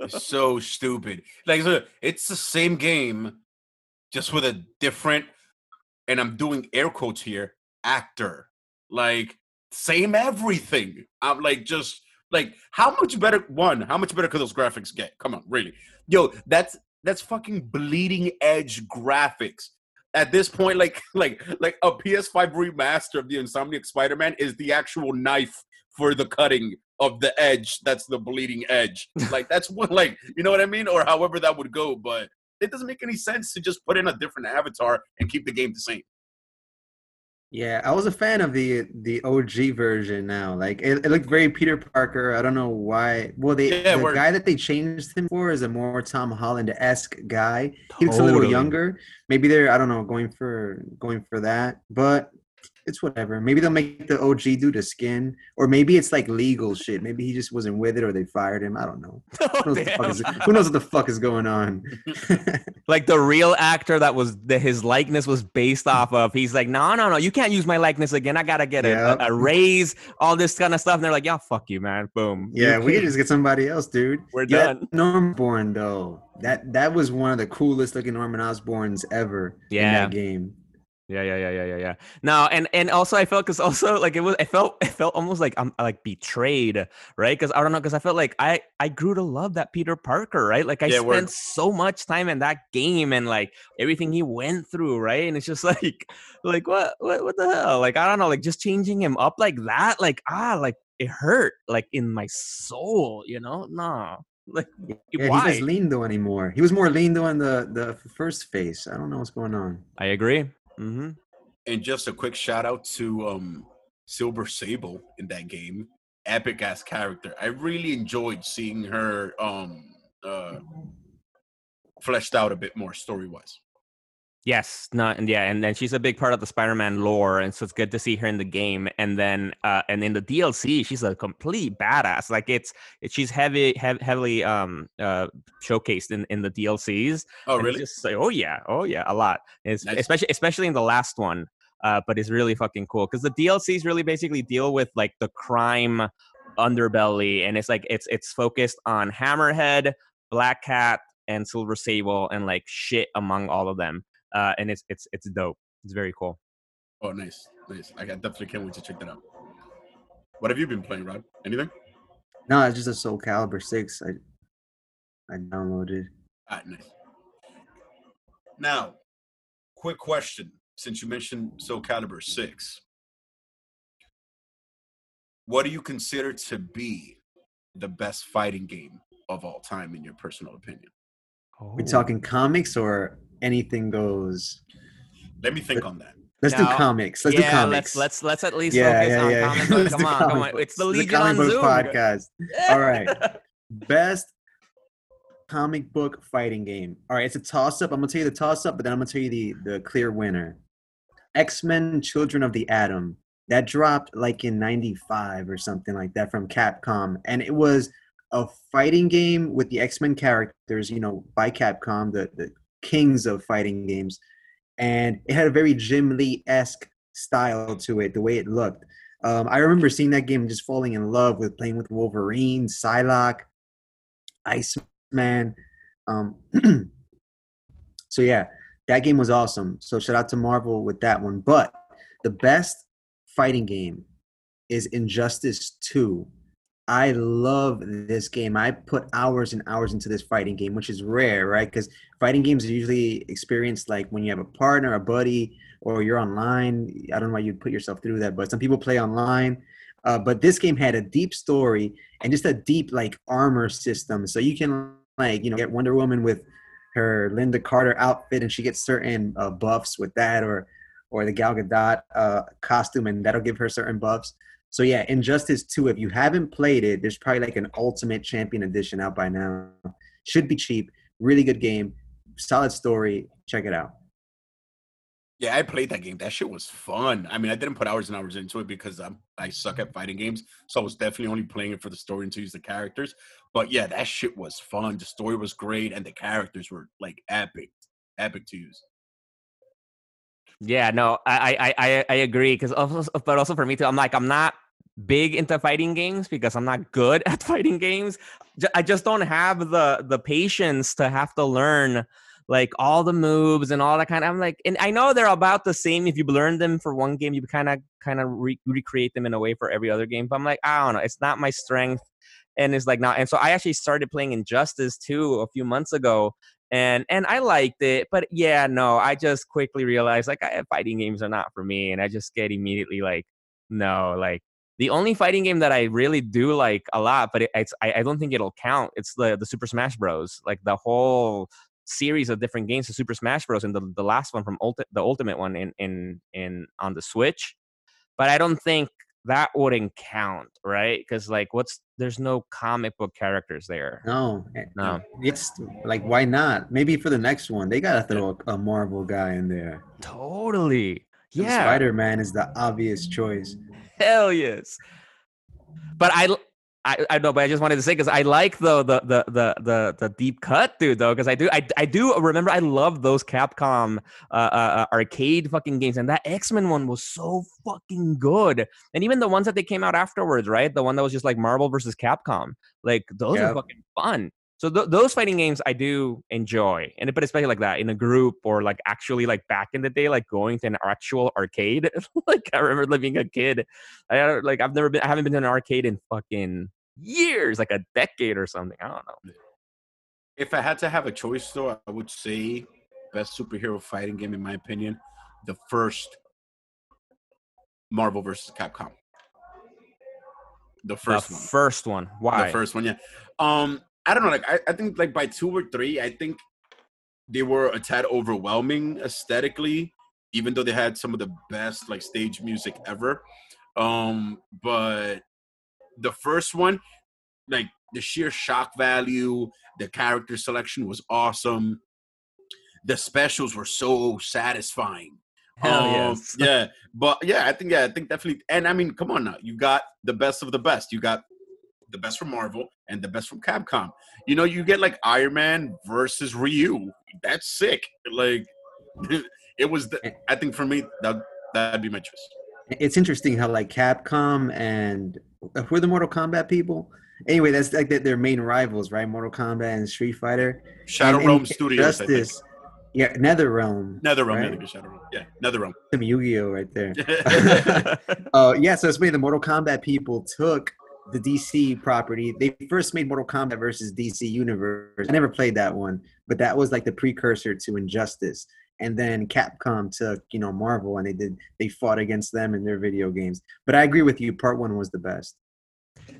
It's so stupid. Like it's the same game, just with a different, and I'm doing air quotes here, actor. Like same everything. I'm like just like how much better one, how much better could those graphics get? Come on, really. Yo, that's that's fucking bleeding edge graphics. At this point, like <laughs> like like a PS5 remaster of the Insomniac Spider-Man is the actual knife for the cutting of the edge that's the bleeding edge <laughs> like that's what like you know what i mean or however that would go but it doesn't make any sense to just put in a different avatar and keep the game the same Yeah, I was a fan of the the OG version now. Like it, it looked very Peter Parker. I don't know why. Well, they Yeah, the guy that they changed him for is a more Tom Holland esque guy. He looks a little younger. Maybe they're I don't know going for going for that, but it's whatever. Maybe they'll make the OG do the skin, or maybe it's like legal shit. Maybe he just wasn't with it, or they fired him. I don't know. <laughs> Oh, who knows, what the fuck is, who knows what the fuck is going on? <laughs> like the real actor that was that his likeness was based off of. He's like, no, no, no, you can't use my likeness again. I gotta get a, Yep. a, a raise, all this kind of stuff. And they're like, yeah, fuck you, man. Boom. Yeah, we can't- just get somebody else, dude. We're Yeah, done. Norman Osborn though. That that was one of the coolest looking Norman Osborns ever in Yeah. that game. Yeah, yeah, yeah, yeah, yeah, yeah. No, and and also I felt because also like it was I felt I felt almost like I'm like betrayed, right? Because I don't know, because I felt like I I grew to love that Peter Parker, right? Like I Yeah, spent so much time in that game and like everything he went through, right? And it's just <laughs> like like what what what the hell? Like I don't know, like just changing him up like that, like ah, like it hurt like in my soul, you know? No, like Yeah, why? he's not Lindo anymore. He was more Lindo in the the first phase. I don't know what's going on. I agree. Mm-hmm. and just a quick shout out to um silver sable in that game. Epic ass character. I really enjoyed seeing her um uh fleshed out a bit more story wise Yes, not and yeah, and then she's a big part of the Spider-Man lore, and so it's good to see her in the game. And then, uh, and in the DLC, she's a complete badass. Like it's, it, she's heavy, hev- heavily um uh showcased in in the DLCs. oh really Just like, oh yeah, oh yeah, a lot. Nice. especially especially in the last one. Uh, but it's really fucking cool because the DLCs really basically deal with like the crime underbelly, and it's like it's it's focused on Hammerhead, Black Cat, and Silver Sable, and like shit among all of them. Uh, and it's it's it's dope. It's very cool. oh nice nice i definitely can't wait to check that out what have you been playing rod anything No, it's just a Soul Calibur six. I I downloaded. All right, nice. Now, quick question. Since you mentioned Soul Calibur 6, what do you consider to be the best fighting game of all time, in your personal opinion? We're talking comics or anything goes? Let me think on that. Let's do comics. Let's do comics. let's let's let's at least yeah, focus yeah, on yeah. comic <laughs> Let's books. do Come on, come comic on. It's the books. Legion comic on Zoom. podcast. All right. <laughs> Best comic book fighting game. All right, it's a toss up. I'm gonna tell you the toss up, but then I'm gonna tell you the the clear winner. X Men: Children of the Atom. That dropped like in '95 or something like that from Capcom, and it was a fighting game with the X Men characters. You know, by Capcom, the the kings of fighting games, and it had a very Jim Lee esque style to it. The way it looked. Um, I remember seeing that game and just falling in love with playing with Wolverine, Psylocke, Iceman. Um, <clears throat> so yeah, that game was awesome. So shout out to Marvel with that one. But the best fighting game is Injustice 2. I love this game. I put hours and hours into this fighting game, which is rare, right? Because fighting games are usually experienced like when you have a partner, a buddy, or you're online. I don't know why you'd put yourself through that, but some people play online. Uh, but this game had a deep story and just a deep like armor system. So you can like you know get Wonder Woman with her Lynda Carter outfit, and she gets certain uh, buffs with that, or or the Gal Gadot uh, costume, and that'll give her certain buffs. So yeah, Injustice 2, if you haven't played it, there's probably like an Ultimate Champion Edition out by now. Should be cheap. Really good game. Solid story. Check it out. Yeah, I played that game. That shit was fun. I mean, I didn't put hours and hours into it because I'm I suck at fighting games, so I was definitely only playing it for the story and to use the characters. But yeah, that shit was fun. The story was great, and the characters were like epic, epic to use. Yeah, no, I I I, I agree because also, but also for me too, I'm like I'm not big into fighting games because I'm not good <laughs> at fighting games. I just don't have the the patience to have to learn like all the moves and all that kind of. I'm like, and I know they're about the same. If you learn them for one game, you kind of kind of re- recreate them in a way for every other game. But I'm like, I don't know, it's not my strength, and it's like not. And so I actually started playing Injustice 2 a few months ago, and and I liked it, but yeah, no, I just quickly realized like I, fighting games are not for me, and I just get immediately like, no, like the only fighting game that I really do like a lot, but it, it's I, I don't think it'll count. It's the the Super Smash Bros. Like the whole series of different games of Super Smash Bros. and the the last one from Ulti- the Ultimate one in in in on the Switch, but I don't think that wouldn't count, right? Because like, what's there's no comic book characters there. No, eh, No. It's like why not? Maybe for the next one, they gotta throw a, a Marvel guy in there. Totally. Yeah. Spider Man is the obvious choice. Hell yes. But I, I, I know, but I just wanted to say because I like the the the the the, the deep cut, dude. Though, because I do, I, I do remember. I love those Capcom uh, uh, uh, arcade fucking games, and that X Men one was so fucking good. And even the ones that they came out afterwards, right? The one that was just like Marvel versus Capcom, like those Yep. are fucking fun. So th- those fighting games I do enjoy, and but especially like that in a group or like actually like back in the day, like going to an actual arcade. <laughs> like I remember like, being a kid, I like I've never been, I haven't been to an arcade in fucking years, like a decade or something. I don't know. If I had to have a choice, though, I would say best superhero fighting game, in my opinion, the first Marvel versus Capcom. The first the one. first one. Why? The first one, yeah. Um, I don't know. Like, I, I think like by two or three, I think they were a tad overwhelming aesthetically, even though they had some of the best like stage music ever. Um, but the first one, like the sheer shock value, the character selection was awesome. The specials were so satisfying. Hell Um, yes. Yeah, but yeah, I think yeah, I think definitely. And I mean, come on now, you got the best of the best. You got the best from Marvel and the best from Capcom. You know, you get like Iron Man versus Ryu. That's sick. Like, <laughs> it was. The, I think for me, that that'd be my choice. It's interesting how like Capcom and uh, who are the Mortal Kombat people? Anyway, that's like their- their main rivals, right? Mortal Kombat and Street Fighter. Shadow And- Realm and Studios. Justice, yeah, NetherRealm. NetherRealm. right? I think it's Shadow Realm. Yeah, NetherRealm. Some Yu-Gi-Oh right there. <laughs> <laughs> Uh, yeah, so it's funny. The Mortal Kombat people took the DC property. They first made Mortal Kombat versus DC Universe. I never played that one, but that was like the precursor to Injustice. And then Capcom took, you know, Marvel and they did they fought against them in their video games. But I agree with you, part one was the best.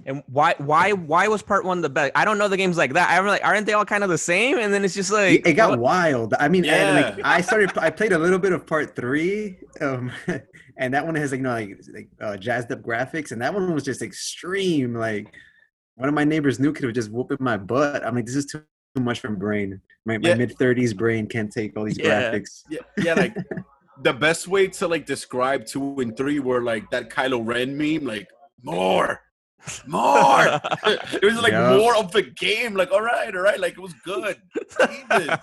And why why why was part one the best? I don't know the games like that. I'm like, aren't they all kind of the same? And then it's just like it got what? wild. I mean, I, like, I started. I played a little bit of part three, um, <laughs> and that one has like you know like, like uh, jazzed up graphics, and that one was just extreme. Like one of my neighbors' new kid was just whooping my butt. I'm like, this is too much for my brain. My, my Yeah. mid thirties brain can't take all these Yeah. graphics. Yeah, yeah, like the best way to like describe two and three were like that Kylo Ren meme, like more, more. it was like Yeah. more of the game. Like, all right, all right, like it was good. <laughs>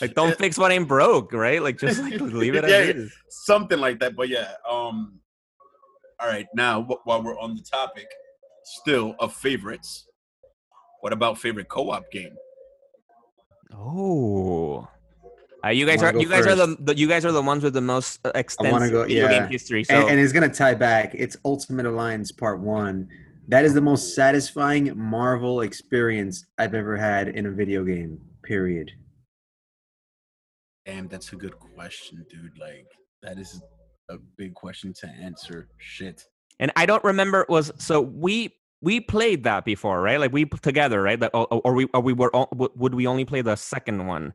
Like don't fix what ain't broke, right? Like just like leave it Yeah, something like that. But yeah, um, all right. Now, wh- while we're on the topic, still of favorites. What about favorite co-op game? Oh. Uh, you guys are you guys are the, the you guys are the ones with the most uh, extensive go- video game history. So And, and it's gonna tie back. It's Ultimate Alliance Part One. That is the most satisfying Marvel experience I've ever had in a video game. Period. Damn, that's a good question, dude. Like, that is a big question to answer. Shit. and I don't remember was so we we played that before, right? Like we together, right? That or, or we or we were o- w- would we only play the second one?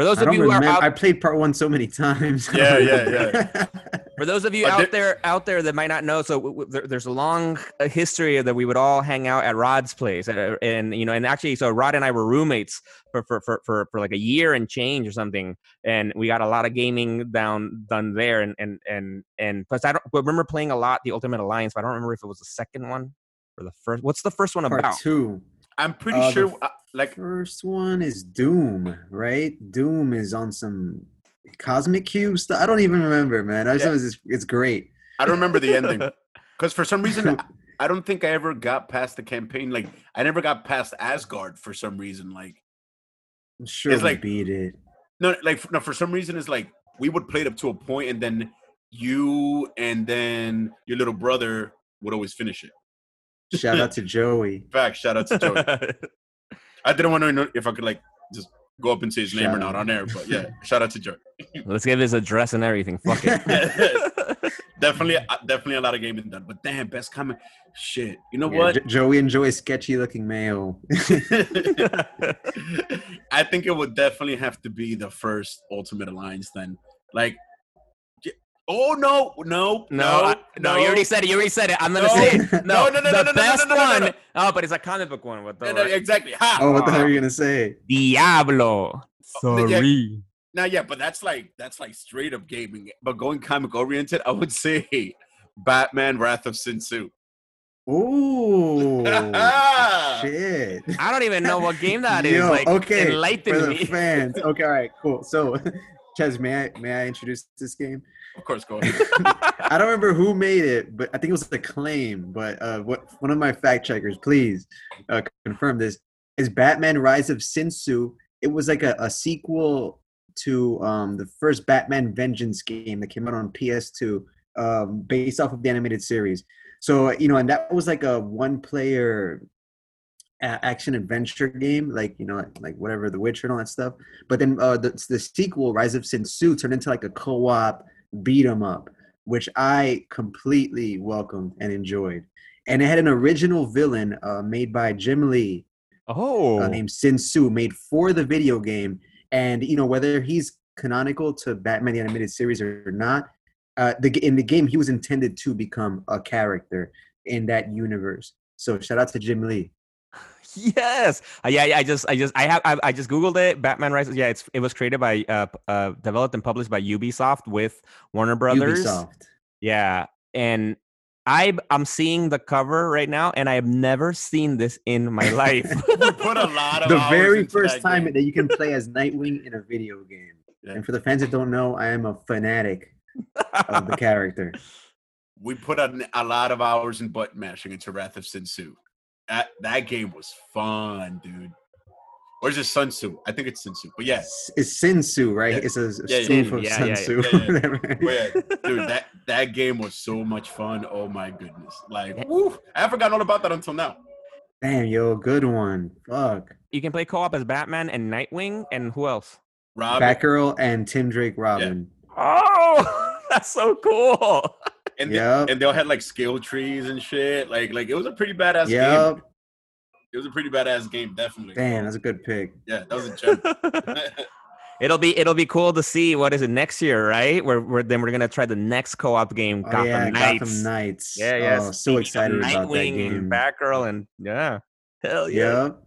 For those I of don't you who are remember. out, I played part one so many times. I Yeah, yeah. <laughs> For those of you But out there- there out there that might not know, so w- w- there, there's a long uh, history that we would all hang out at Rod's place, uh, and you know, and actually, so Rod and I were roommates for for for for, for like a year and change or something, and we got a lot of gaming down done there, and and and and plus I don't I remember playing a lot the Ultimate Alliance, but I don't remember if it was the second one or the first. What's the first one part about? two. I'm pretty Uh, sure, uh, like, First one is Doom, right? Doom is on some cosmic cube stuff. I don't even remember, man. I just Yeah. it's, it's great. I don't remember the ending. <laughs> Because for some reason, <laughs> I- don't think I ever got past the campaign. Like, I never got past Asgard for some reason. Like, I'm sure It's like- beat it. no, like, no, for some reason, it's like we would play it up to a point, and then you and then your little brother would always finish it. Shout out to Joey. <laughs> In fact, shout out to Joey. <laughs> I didn't want to know if I could like just go up and say his name or not on air, but yeah, <laughs> shout out to Joey. Let's give his address and everything. Fuck it. definitely, uh, definitely a lot of gaming done. But damn, best comment. Shit, you know Yeah, what? Jo- Joey enjoys sketchy looking male. I think it would definitely have to be the first Ultimate Alliance then. Like, j- oh no, no, No, no, you already said it. You already said it. I'm gonna say No. say it. <laughs> No, No, no, no, the no, no, no, best no, no, no, no. one. Oh, but it's a comic book one. What the No, no, exactly. Ha! oh, what the hell are you gonna say? Diablo. Yeah. Sorry. Now, yeah, but that's like that's like straight up gaming. But going comic oriented, I would say <laughs> Batman: Wrath of Sin Tzu. Ooh, <laughs> shit. I don't even know what game that is. Yo, like, okay, enlighten for the me. fans. Okay, all right, cool. So, Ches, may I may I introduce this game? Of course, go <laughs> ahead. I don't remember who made it, but I think it was Acclaim. But uh, what one of my fact checkers, please uh, confirm this. Is Batman: Rise of Sin Tzu? It was like a, a sequel to um, the first Batman Vengeance game that came out on PS2, um, based off of the animated series. So you know, and that was like a one-player action adventure game, like you know, like, whatever The Witcher and all that stuff. But then uh, the the sequel, Rise of Sin Tzu, turned into like a co-op beat 'em up, which I completely welcomed and enjoyed. And it had an original villain uh, made by Jim Lee oh, uh, named Sin Tzu, made for the video game. And you know whether he's canonical to Batman the animated series or not, uh, the in the game he was intended to become a character in that universe. So shout out to Jim Lee. Yes. Uh, yeah, yeah. I just, I just, I have, I, I just googled it. Batman Rises. Yeah, it's it was created by, uh, uh, developed and published by Ubisoft with Warner Brothers. Ubisoft. Yeah, and I, I'm seeing the cover right now, and I have never seen this in my life. <laughs> we put a lot of The very first that time game. that you can <laughs> play as Nightwing in a video game. Yeah. And for the fans that don't know, I am a fanatic of the <laughs> character. we put a, a lot of hours in button mashing into Wrath of Sin Tzu. That that game was fun, dude. Or is it Sun Tzu? I think it's Sun Tzu. But yeah, S- It's Sin Tzu, right? Yeah. It's a Yeah, yeah, spoof of yeah, Sun Tzu. yeah, yeah. whatever. <laughs> but yeah, dude, that that game was so much fun. Oh my goodness! Like, Yeah. woo, I forgot all about that until now. Damn, yo, good one. Fuck. You can play co-op as Batman and Nightwing, and who else? Robin, Batgirl and Tim Drake Robin. Oh, <laughs> that's so cool. <laughs> and they, Yep. and they all had like skill trees and shit. Like, like it was a pretty badass Yep. game. It was a pretty badass game, definitely. Damn, that's a good pick. Yeah, that was a gem. <laughs> <laughs> it'll be it'll be cool to see what is it next year, right? Where we're then we're gonna try the next co-op game, Oh, Gotham yeah, Knights. Gotham Knights. Yeah, yeah. Oh, so Speaking of excited about that Nightwing game. and Batgirl, and yeah, hell yeah. Yep.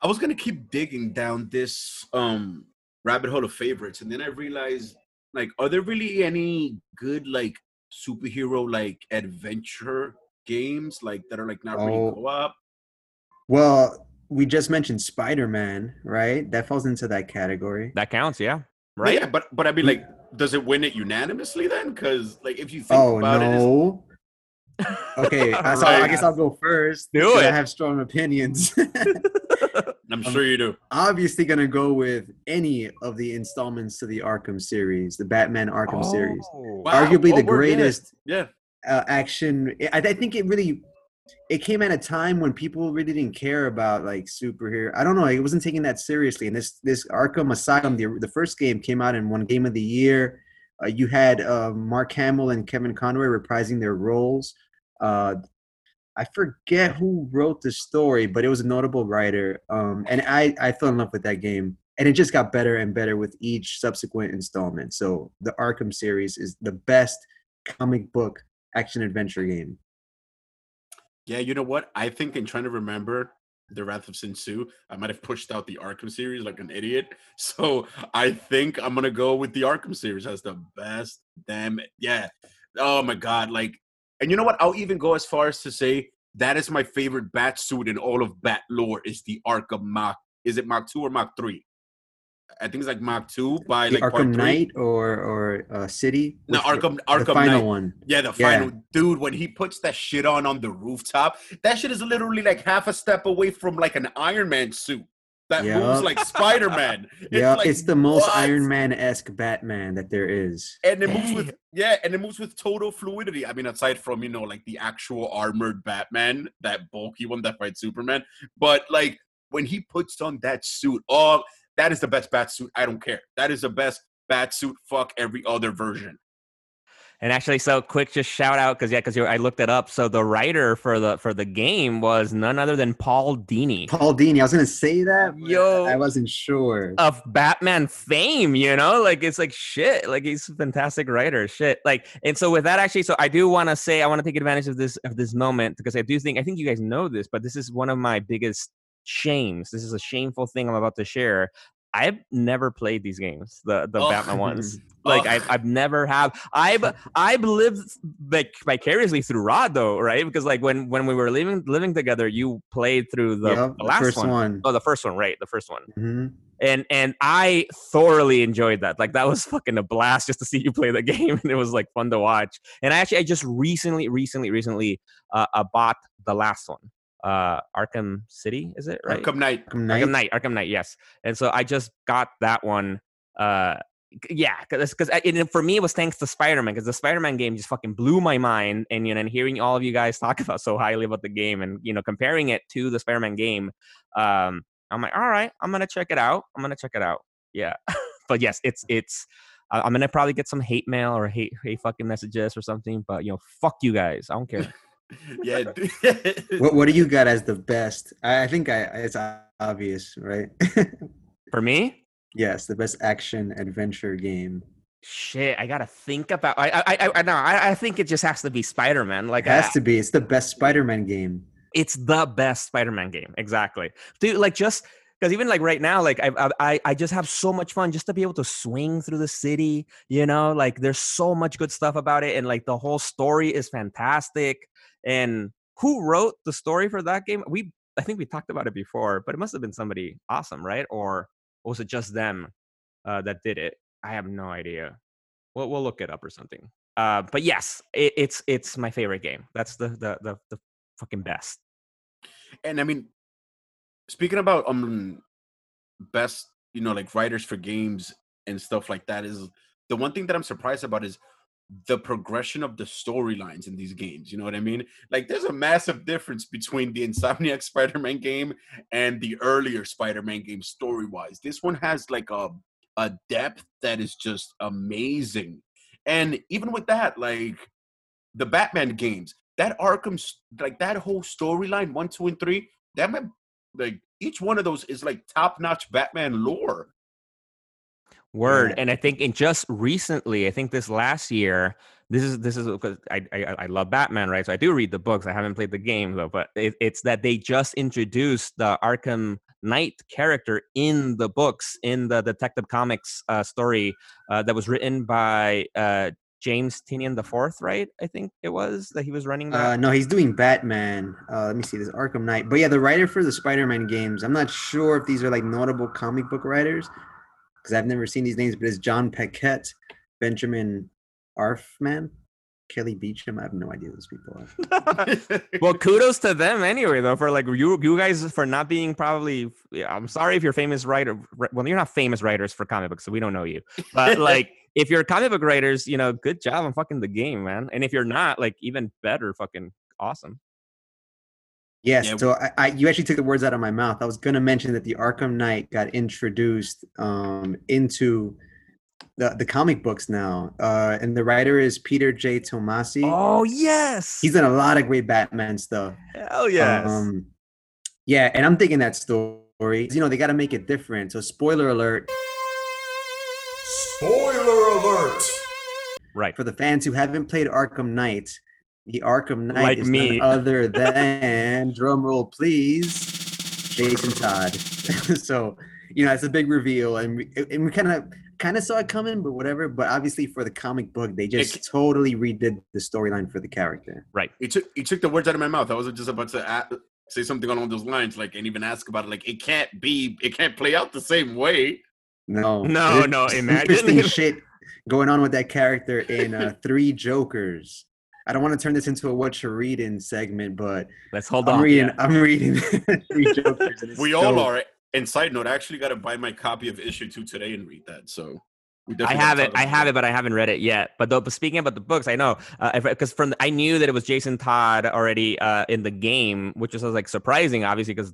I was gonna keep digging down this um rabbit hole of favorites, and then I realized, like, are there really any good like superhero like adventure games like that are like not really Oh. co-op? Well, we just mentioned Spider Man, right? That falls into that category. That counts, yeah. But Right? Yeah, but but I mean, like, does it win it unanimously then? Because like, if you think Oh about it, it's, no. Okay, <laughs> so I guess I'll go first. Do because I have strong opinions. <laughs> <laughs> I'm sure you do. Obviously, gonna go with any of the installments to the Arkham series, the Batman Arkham series. Oh. Wow. Arguably Oh, the greatest Yeah, uh, action. I, I think it really it came at a time when people really didn't care about like superhero. I don't know. It wasn't taken that seriously. And this this Arkham Asylum, the the first game came out and won Game of the Year. Uh, you had uh, Mark Hamill and Kevin Conroy reprising their roles. Uh, I forget who wrote the story, but it was a notable writer. Um, and I I fell in love with that game. And it just got better and better with each subsequent installment. So the Arkham series is the best comic book action adventure game. yeah. You know what? I think in trying to remember the Wrath of Sin Tzu, I might have pushed out the Arkham series like an idiot. <laughs> So I think I'm gonna go with the Arkham series as the best. Damn it, yeah. Oh my god, like, and you know what? I'll even go as far as to say that is my favorite bat suit in all of bat lore. Is the Arkham Mach? Is it Mach two or Mach three? I think it's like Mach two by The like Arkham. Knight or or uh, City? No, one? Arkham- the final Knight. one. Yeah, the Yeah. final dude when he puts that shit on on the rooftop, that shit is literally like half a step away from like an Iron Man suit that moves like Spider Man. <laughs> Yeah, like, it's the most what? Iron Man esque Batman that there is. and it moves with yeah, and it moves with total fluidity. I mean, aside from you know like the actual armored Batman, that bulky one that fights Superman, but like when he puts on that suit, oh, that is the best bat suit. I don't care. That is the best bat suit. Fuck every other version. And actually, so quick, just shout out because yeah, because I looked it up. So the writer for the for the game was none other than Paul Dini Paul Dini, I was gonna say that, but Yo. I wasn't sure. of Batman fame. You know, like it's like shit. Like he's a fantastic writer. Shit. Like, and so with that, actually, so I do want to say I want to take advantage of this of this moment because I do think I think you guys know this, but this is one of my biggest shames. This is a shameful thing I'm about to share. I've never played these games, the the Oh. Batman ones. <laughs> Like Oh. I've, I've never have. I've <laughs> I've lived like vicariously through Rod though, right? Because like when when we were living living together, you played through the, Yep, the the last first one. one. Oh, the first one, right? The first one Mhm. and and I thoroughly enjoyed that. Like that was fucking a blast just to see you play the <laughs> game, and it was like fun to watch. And I actually I just recently, recently, recently uh, uh bought the last one, uh Arkham City, is it right? Arkham Knight. Arkham Knight. Arkham Knight, Arkham Knight, yes. And so I just got that one. Uh, yeah, because because for me it was thanks to Spider Man because the Spider Man game just fucking blew my mind, and you know, and hearing all of you guys <laughs> talk about so highly about the game, and you know, comparing it to the Spider Man game, um, I'm like, all right, I'm gonna check it out. I'm gonna check it out. Yeah, <laughs> but yes, it's it's. I- I'm gonna probably get some hate mail or hate hate fucking messages or something, but you know, fuck you guys. I don't care. <laughs> Yeah. <laughs> What what do you got as the best? I, I think I it's obvious, right? <laughs> For me, yes, the best action adventure game. Shit, I gotta think about. I I I, I no, I, I think it just has to be Spider Man. Like It has I- to be. It's the best Spider-Man game. it's the best Spider Man game. Exactly, dude. Like just because even like right now, like I, I I just have so much fun just to be able to swing through the city. You know, like there's so much good stuff about it, and like the whole story is fantastic. And who wrote the story for that game? We I think we talked about it before, but it must have been somebody awesome, right? Or was it just them uh, that did it? I have no idea. We'll we'll look it up or something. Uh, but yes, it, it's it's my favorite game. That's the the the, the fucking best. and I mean, speaking about um best, you know, like writers for games and stuff like that is the one thing that I'm surprised about is the progression of the storylines in these games. You know what I mean? Like there's a massive difference between the <laughs> Insomniac Spider-Man game and the earlier Spider-Man game story-wise. This one has like a a depth that is just amazing. And even with that, like the Batman games, that Arkham like that whole storyline, one, two, and three, that might like each one of those is like top-notch Batman lore. Word, yeah. and I think in just recently, I think this last year, this is this is because I, I, I love Batman, right? So I do read the books. I haven't played the game though, but it, it's that they just introduced the Arkham Knight character in the books in the Detective Comics uh, story uh, that was written by uh, James Tynion the Fourth, right? I think it was that he was running. That. Uh, no, he's doing Batman. Uh, let me see this Arkham Knight. But yeah, the writer for the Spider-Man games. I'm not sure if these are like notable comic book writers because I've never seen these names, but it's John Paquette, Benjamin Arfman, Kelly Beachum. I have no idea who those people are. <laughs> well, kudos to them anyway, though, for like you, you guys for not being probably. I'm sorry if you're famous writer. Well, you're not famous writers for comic books, so we don't know you. But like, if you're comic book writers, you know, good job on fucking the game, man. And if you're not, like, even better, fucking awesome. Yes, yeah. so I, I, you actually took the words out of my mouth. I was going to mention that the Arkham Knight got introduced um, into the, the comic books now, uh, and the writer is Peter J. Tomasi. Oh yes, he's done a lot of great Batman stuff. Hell yes. Um, yeah, and I'm thinking that story. You know, they got to make it different. So, spoiler alert. Spoiler alert. Right. For the fans who haven't played Arkham Knight, the Arkham Knight like is me. none <laughs> other than drumroll please, Jason Todd. <laughs> so you know it's a big reveal, and we, and we kind of kind of saw it coming, but whatever. But obviously, for the comic book, they just it, totally redid the storyline for the character. Right. He took he took the words out of my mouth. I was just about to add, say something along those lines, like and even ask about it. Like it can't be, it can't play out the same way. No, no, no. <laughs> Imagine shit going on with that character in uh, <laughs> Three Jokers. I don't want to turn this into a what you're reading segment, but let's hold I'm on. Reading, yeah. I'm reading <laughs> three jokers. we all are. And side note, I actually got to buy my copy of issue two today and read that. So I have it. I have it, but I haven't read it yet. But though, but speaking about the books, I know because uh, from I knew that it was Jason Todd already uh, in the game, which was like surprising, obviously, because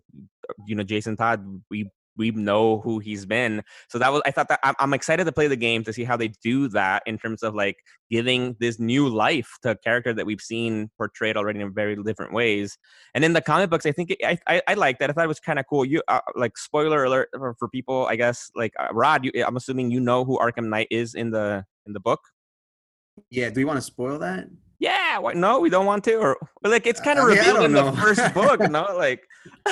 you know Jason Todd we we know who he's been. So that was I thought that I'm, I'm, excited to play the game to see how they do that in terms of like giving this new life to a character that we've seen portrayed already in very different ways. And in the comic books, I think it, I, I, I like that. I thought it was kind of cool. You uh, like spoiler alert for, for, people, I guess. Like uh, Rod, you, I'm assuming you know who Arkham Knight is in the in the book. Yeah. Do we want to spoil that? Yeah, what, no, we don't want to, or like it's kind of revealed in the first book, <laughs> no? Like, <laughs>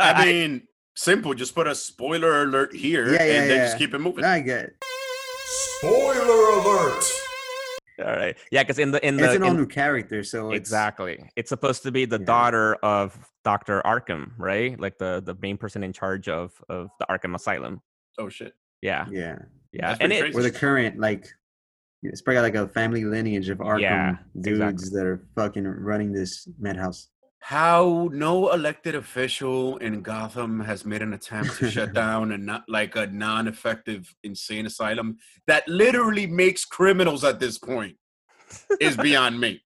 I mean, Simple. Just put a spoiler alert here yeah, yeah, and then yeah. just keep it moving. I get it. Spoiler alert. All right. Yeah, because in the in the it's an all in, new character, so exactly. It's, it's supposed to be the yeah. daughter of Doctor Arkham, right? Like the the main person in charge of of the Arkham Asylum. Oh shit. Yeah. Yeah. Yeah. And it, we're the current like it's probably like a family lineage of Arkham yeah, dudes exactly. that are fucking running this madhouse how no elected official in Gotham has made an attempt to shut <laughs> down and not like a non-effective insane asylum that literally makes criminals at this point is beyond me. <laughs>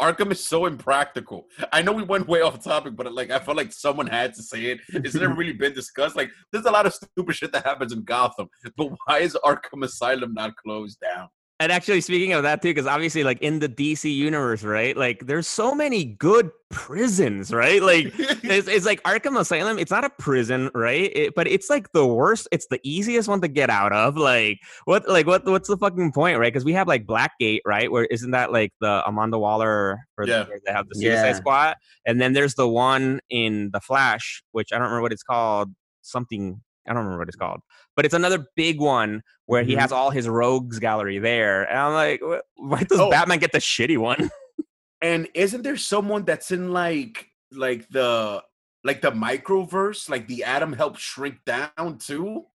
Arkham is so impractical. I know we went way off topic, but like I felt like someone had to say it. It's never really been discussed. Like there's a lot of stupid shit that happens in Gotham, but why is Arkham Asylum not closed down? And actually, speaking of that too, because obviously, like in the DC universe, right? Like, there's so many good prisons, right? Like, <laughs> it's, it's, like Arkham Asylum. It's not a prison, right? It, but it's like the worst. It's the easiest one to get out of. Like, what? Like, what? What's the fucking point, right? Because we have like Blackgate, right? Where isn't that like the Amanda Waller? Or yeah. The, they have the Suicide yeah. Squad, and then there's the one in the Flash, which I don't remember what it's called. Something I don't remember what it's called, but it's another big one where he mm-hmm. has all his rogues gallery there. And I'm like, why does oh. Batman get the shitty one? <laughs> and isn't there someone that's in like like the like the microverse, like the atom helps shrink down too?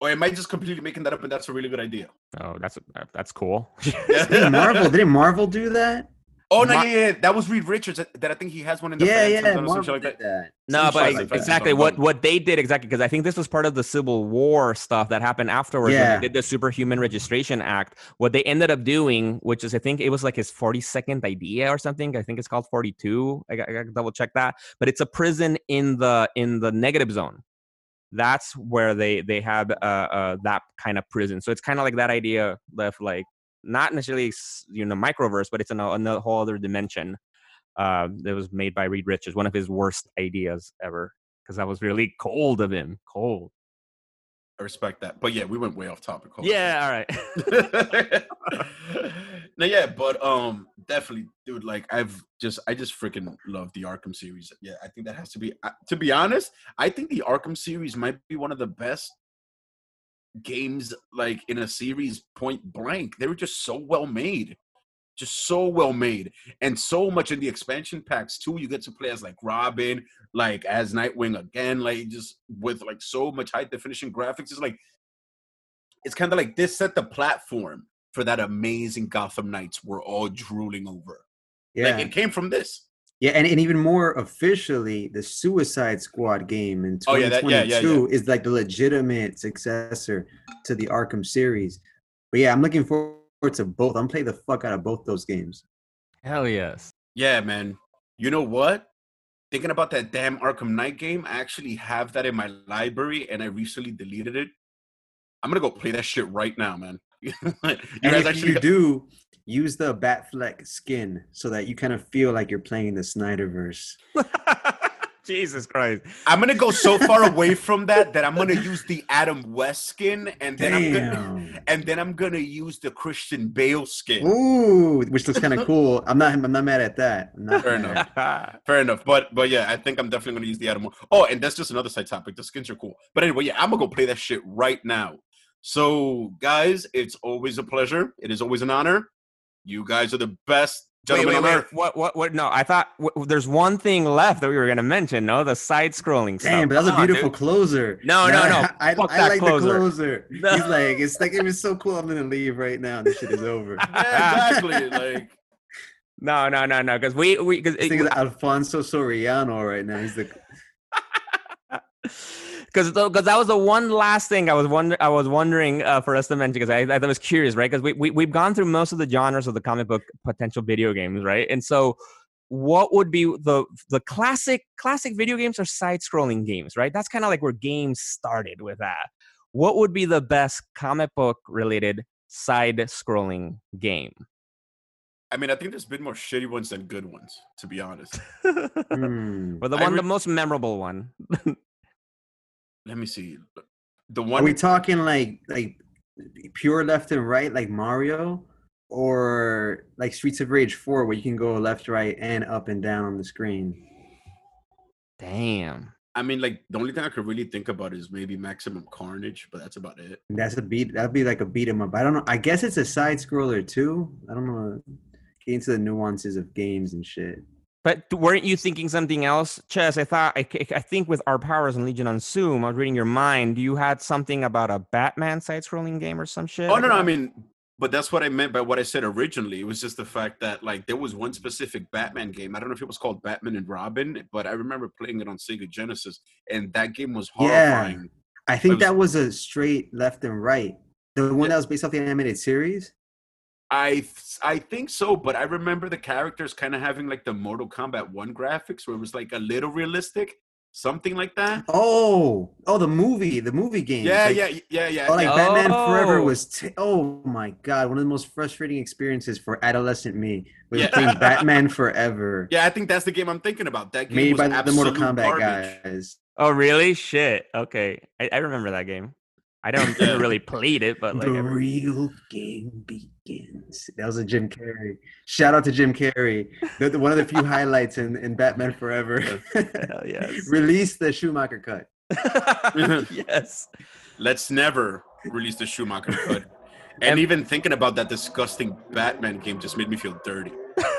Or am I just completely making that up and that's a really good idea? Oh, that's uh, that's cool. <laughs> <laughs> didn't Marvel didn't Marvel do that? Oh no, Mar- yeah, yeah, that was Reed Richards. That, that I think he has one in the Yeah, yeah, or Marvel shit like did that. that. No, Some but like exactly Something what what they did exactly because I think this was part of the Civil War stuff that happened afterwards when Yeah. they did the Superhuman Registration Act. What they ended up doing, which is I think it was like his forty second idea or something. I think it's called forty two. I got I to double check that. But it's a prison in the in the negative zone. That's where they they had uh, uh that kind of prison. So it's kind of like that idea left like not necessarily you know microverse, but it's in a, another whole other dimension. Uh, that was made by Reed Richards, one of his worst ideas ever because that was really cold of him. Cold. I respect that. But yeah, we went way off topic. Yeah, all right. <laughs> no, yeah, but um, definitely, dude. Like, I've just, I just freaking love the Arkham series. Yeah, I think that has to be. uh, To be honest, I think the Arkham series might be one of the best games, like in a series. Point blank, they were just so well made, just so well made, and so much in the expansion packs too. You get to play as like Robin, like as Nightwing again, like just with like so much high definition graphics. It's like it's kind of like this set the platform for that amazing Gotham Knights we're all drooling over. Yeah, Like it came from this. Yeah, and, and even more officially, the Suicide Squad game in Oh, yeah, that- yeah, 2022 yeah, is like the legitimate successor to the Arkham series. But yeah, I'm looking forward to both. I'm playing the fuck out of both those games. Hell yes. Yeah, man. You know what? Thinking about that damn Arkham Knight game, I actually have that in my library and I recently deleted it. I'm gonna go play that shit right now, man. <laughs> you and guys if actually you do, use the Batfleck skin so that you kind of feel like you're playing the Snyderverse. <laughs> Jesus Christ. I'm gonna go so far away from that that I'm gonna use the Adam West skin and then I'm gonna and then I'm gonna use the Christian Bale skin. Ooh, which looks kind of cool. I'm not. I'm not mad at that. Not Fair mad. enough. <laughs> Fair enough, but but yeah, I think I'm definitely gonna use the Adam. Oh, and that's just another side topic. The skins are cool, but anyway, yeah, I'm gonna go play that shit right now. So, guys, it's always a pleasure. It is always an honor. You guys are the best gentlemen wait, on wait. earth. What, what, what? No, I thought w- w- there's one thing left that we were going to mention, no? The side scrolling stuff. Damn, but that was a on, beautiful dude. closer. No, no, no. I, <laughs> I, Fuck I that like closer. the closer. No. <laughs> He's like, it's like it was so cool. I'm gonna leave right now. This shit is over. <laughs> Yeah, exactly. like, No, no, no, no. Because we, we, because This thing is Alfonso Soriano right now. He's the because because that was the one last thing I was wonder I was wondering uh, for us to mention because I, I was curious, right? Because we, we we've gone through most of the genres of the comic book potential video games, right? And so, what would be the the classic classic video games or side scrolling games, right? That's kind of like where games started with that. What would be the best comic book related side scrolling game? I mean, I think there's been more shitty ones than good ones, to be honest. <laughs> Hmm. or the one, re- the most memorable one. <laughs> Let me see. The one Are one we talking like like pure left and right like Mario, or like Streets of Rage Four where you can go left, right, and up and down on the screen? Damn. I mean, like the only thing I could really think about is maybe Maximum Carnage, but that's about it. That's a beat. That'd be like a beat 'em up. I don't know. I guess it's a side scroller too. I don't know. Get into the nuances of games and shit. But weren't you thinking something else, Ches? I thought I think with our powers and Legion on Zoom, I was reading your mind. You had something about a Batman side-scrolling game or some shit. Oh no, no, I mean, but that's what I meant by what I said originally. It was just the fact that like there was one specific Batman game. I don't know if it was called Batman and Robin, but I remember playing it on Sega Genesis, and that game was horrifying. Yeah. I think was- that was a straight left and right. The one Yeah. that was based off the animated series. I I think so, but I remember the characters kind of having like the Mortal Kombat One graphics, where it was like a little realistic, something like that. Oh, oh, the movie, the movie game. Yeah, Like, yeah, yeah, yeah. Oh, like yeah. Batman Forever Oh. was. T- oh my god, one of the most frustrating experiences for adolescent me was Yeah. playing <laughs> Batman Forever, Yeah, I think that's the game I'm thinking about. That game made was by the Mortal Kombat garbage. guys. Oh, really? Shit. Okay, I, I remember that game. I don't <laughs> Yeah. really played it, but like, the I re- real game begins. That was a Jim Carrey. Shout out to Jim Carrey. The, the- one of the few <laughs> highlights in, in Batman Forever. hell <laughs> yes. Release the Schumacher cut. yes. Let's never release the Schumacher cut. And And- even thinking about that disgusting Batman game just made me feel dirty.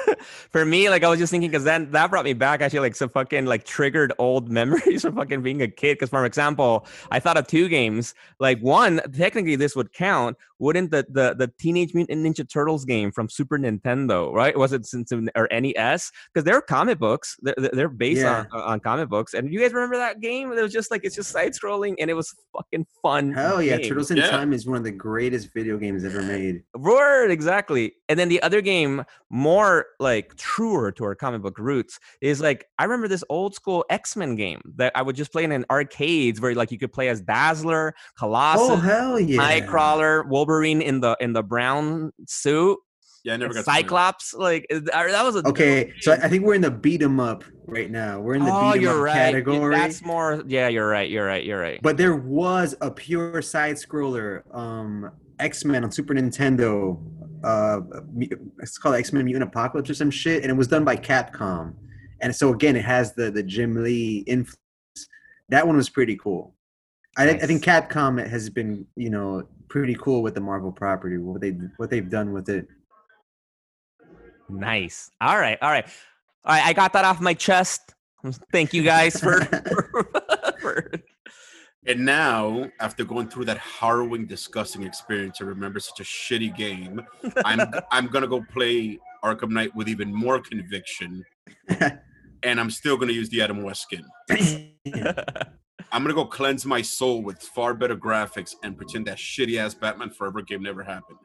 <laughs> for me, like I was just thinking, because then that brought me back actually, like some fucking like triggered old <laughs> memories from fucking being a kid. Because for example, I thought of two games. Like one, technically this would count. Wouldn't the the the Teenage Mutant Ninja Turtles game from Super Nintendo, right? Was it SNES or NES? Because they're comic books. They're, they're based Yeah. on on comic books. And you guys remember that game? It was just like it's just side scrolling, and it was fucking fun. Hell yeah, game. Turtles in Yeah. Time is one of the greatest video games ever made. Word, exactly. And then the other game, more like truer to our comic book roots, is like I remember this old school X Men game that I would just play in an arcades where like you could play as Dazzler, Colossus, Oh hell yeah! Nightcrawler, Wolverine in the in the brown suit, Yeah, I never got to. Cyclops. Like that was a Okay, so. I I think we're in the beat 'em up right now. We're in the oh, beat 'em you're up right. Category. That's more. Yeah, you're right. You're right. You're right. But there was a pure side scroller, um, X Men on Super Nintendo. Uh, it's called X Men Mutant Apocalypse or some shit, and it was done by Capcom. And so again, it has the the Jim Lee influence. That one was pretty cool. I, think I think Capcom has been, you know, pretty cool with the Marvel property. What they what they've done with it. Nice. All right. All right. All right. I got that off my chest. Thank you guys for. <laughs> <laughs> for And now, after going through that harrowing, disgusting experience I remember such a shitty game, I'm <laughs> I'm gonna go play Arkham Knight with even more conviction, <laughs> and I'm still gonna use the Adam West skin. <laughs> I'm gonna go cleanse my soul with far better graphics and pretend that shitty ass Batman Forever game never happened.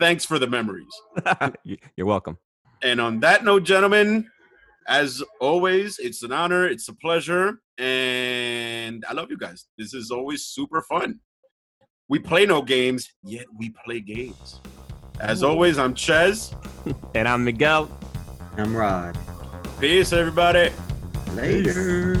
Thanks for the memories. You're welcome. And on that note, gentlemen, as always, it's an honor, it's a pleasure, and I love you guys. This is always super fun. We play no games, yet we play games. As always, I'm Ches. <laughs> And I'm Miguel. I'm Rod. Peace, everybody. Later.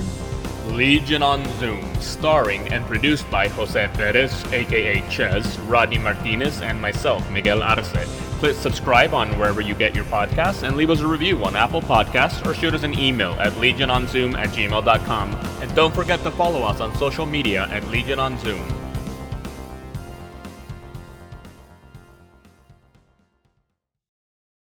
Legion on Zoom, starring and produced by Jose Perez, aka Ches, Rodney Martinez, and myself, Miguel Arce. Please subscribe on wherever you get your podcasts and leave us a review on Apple Podcasts or shoot us an email at legiononzoom at gmail.com. And don't forget to follow us on social media at Legion on Zoom.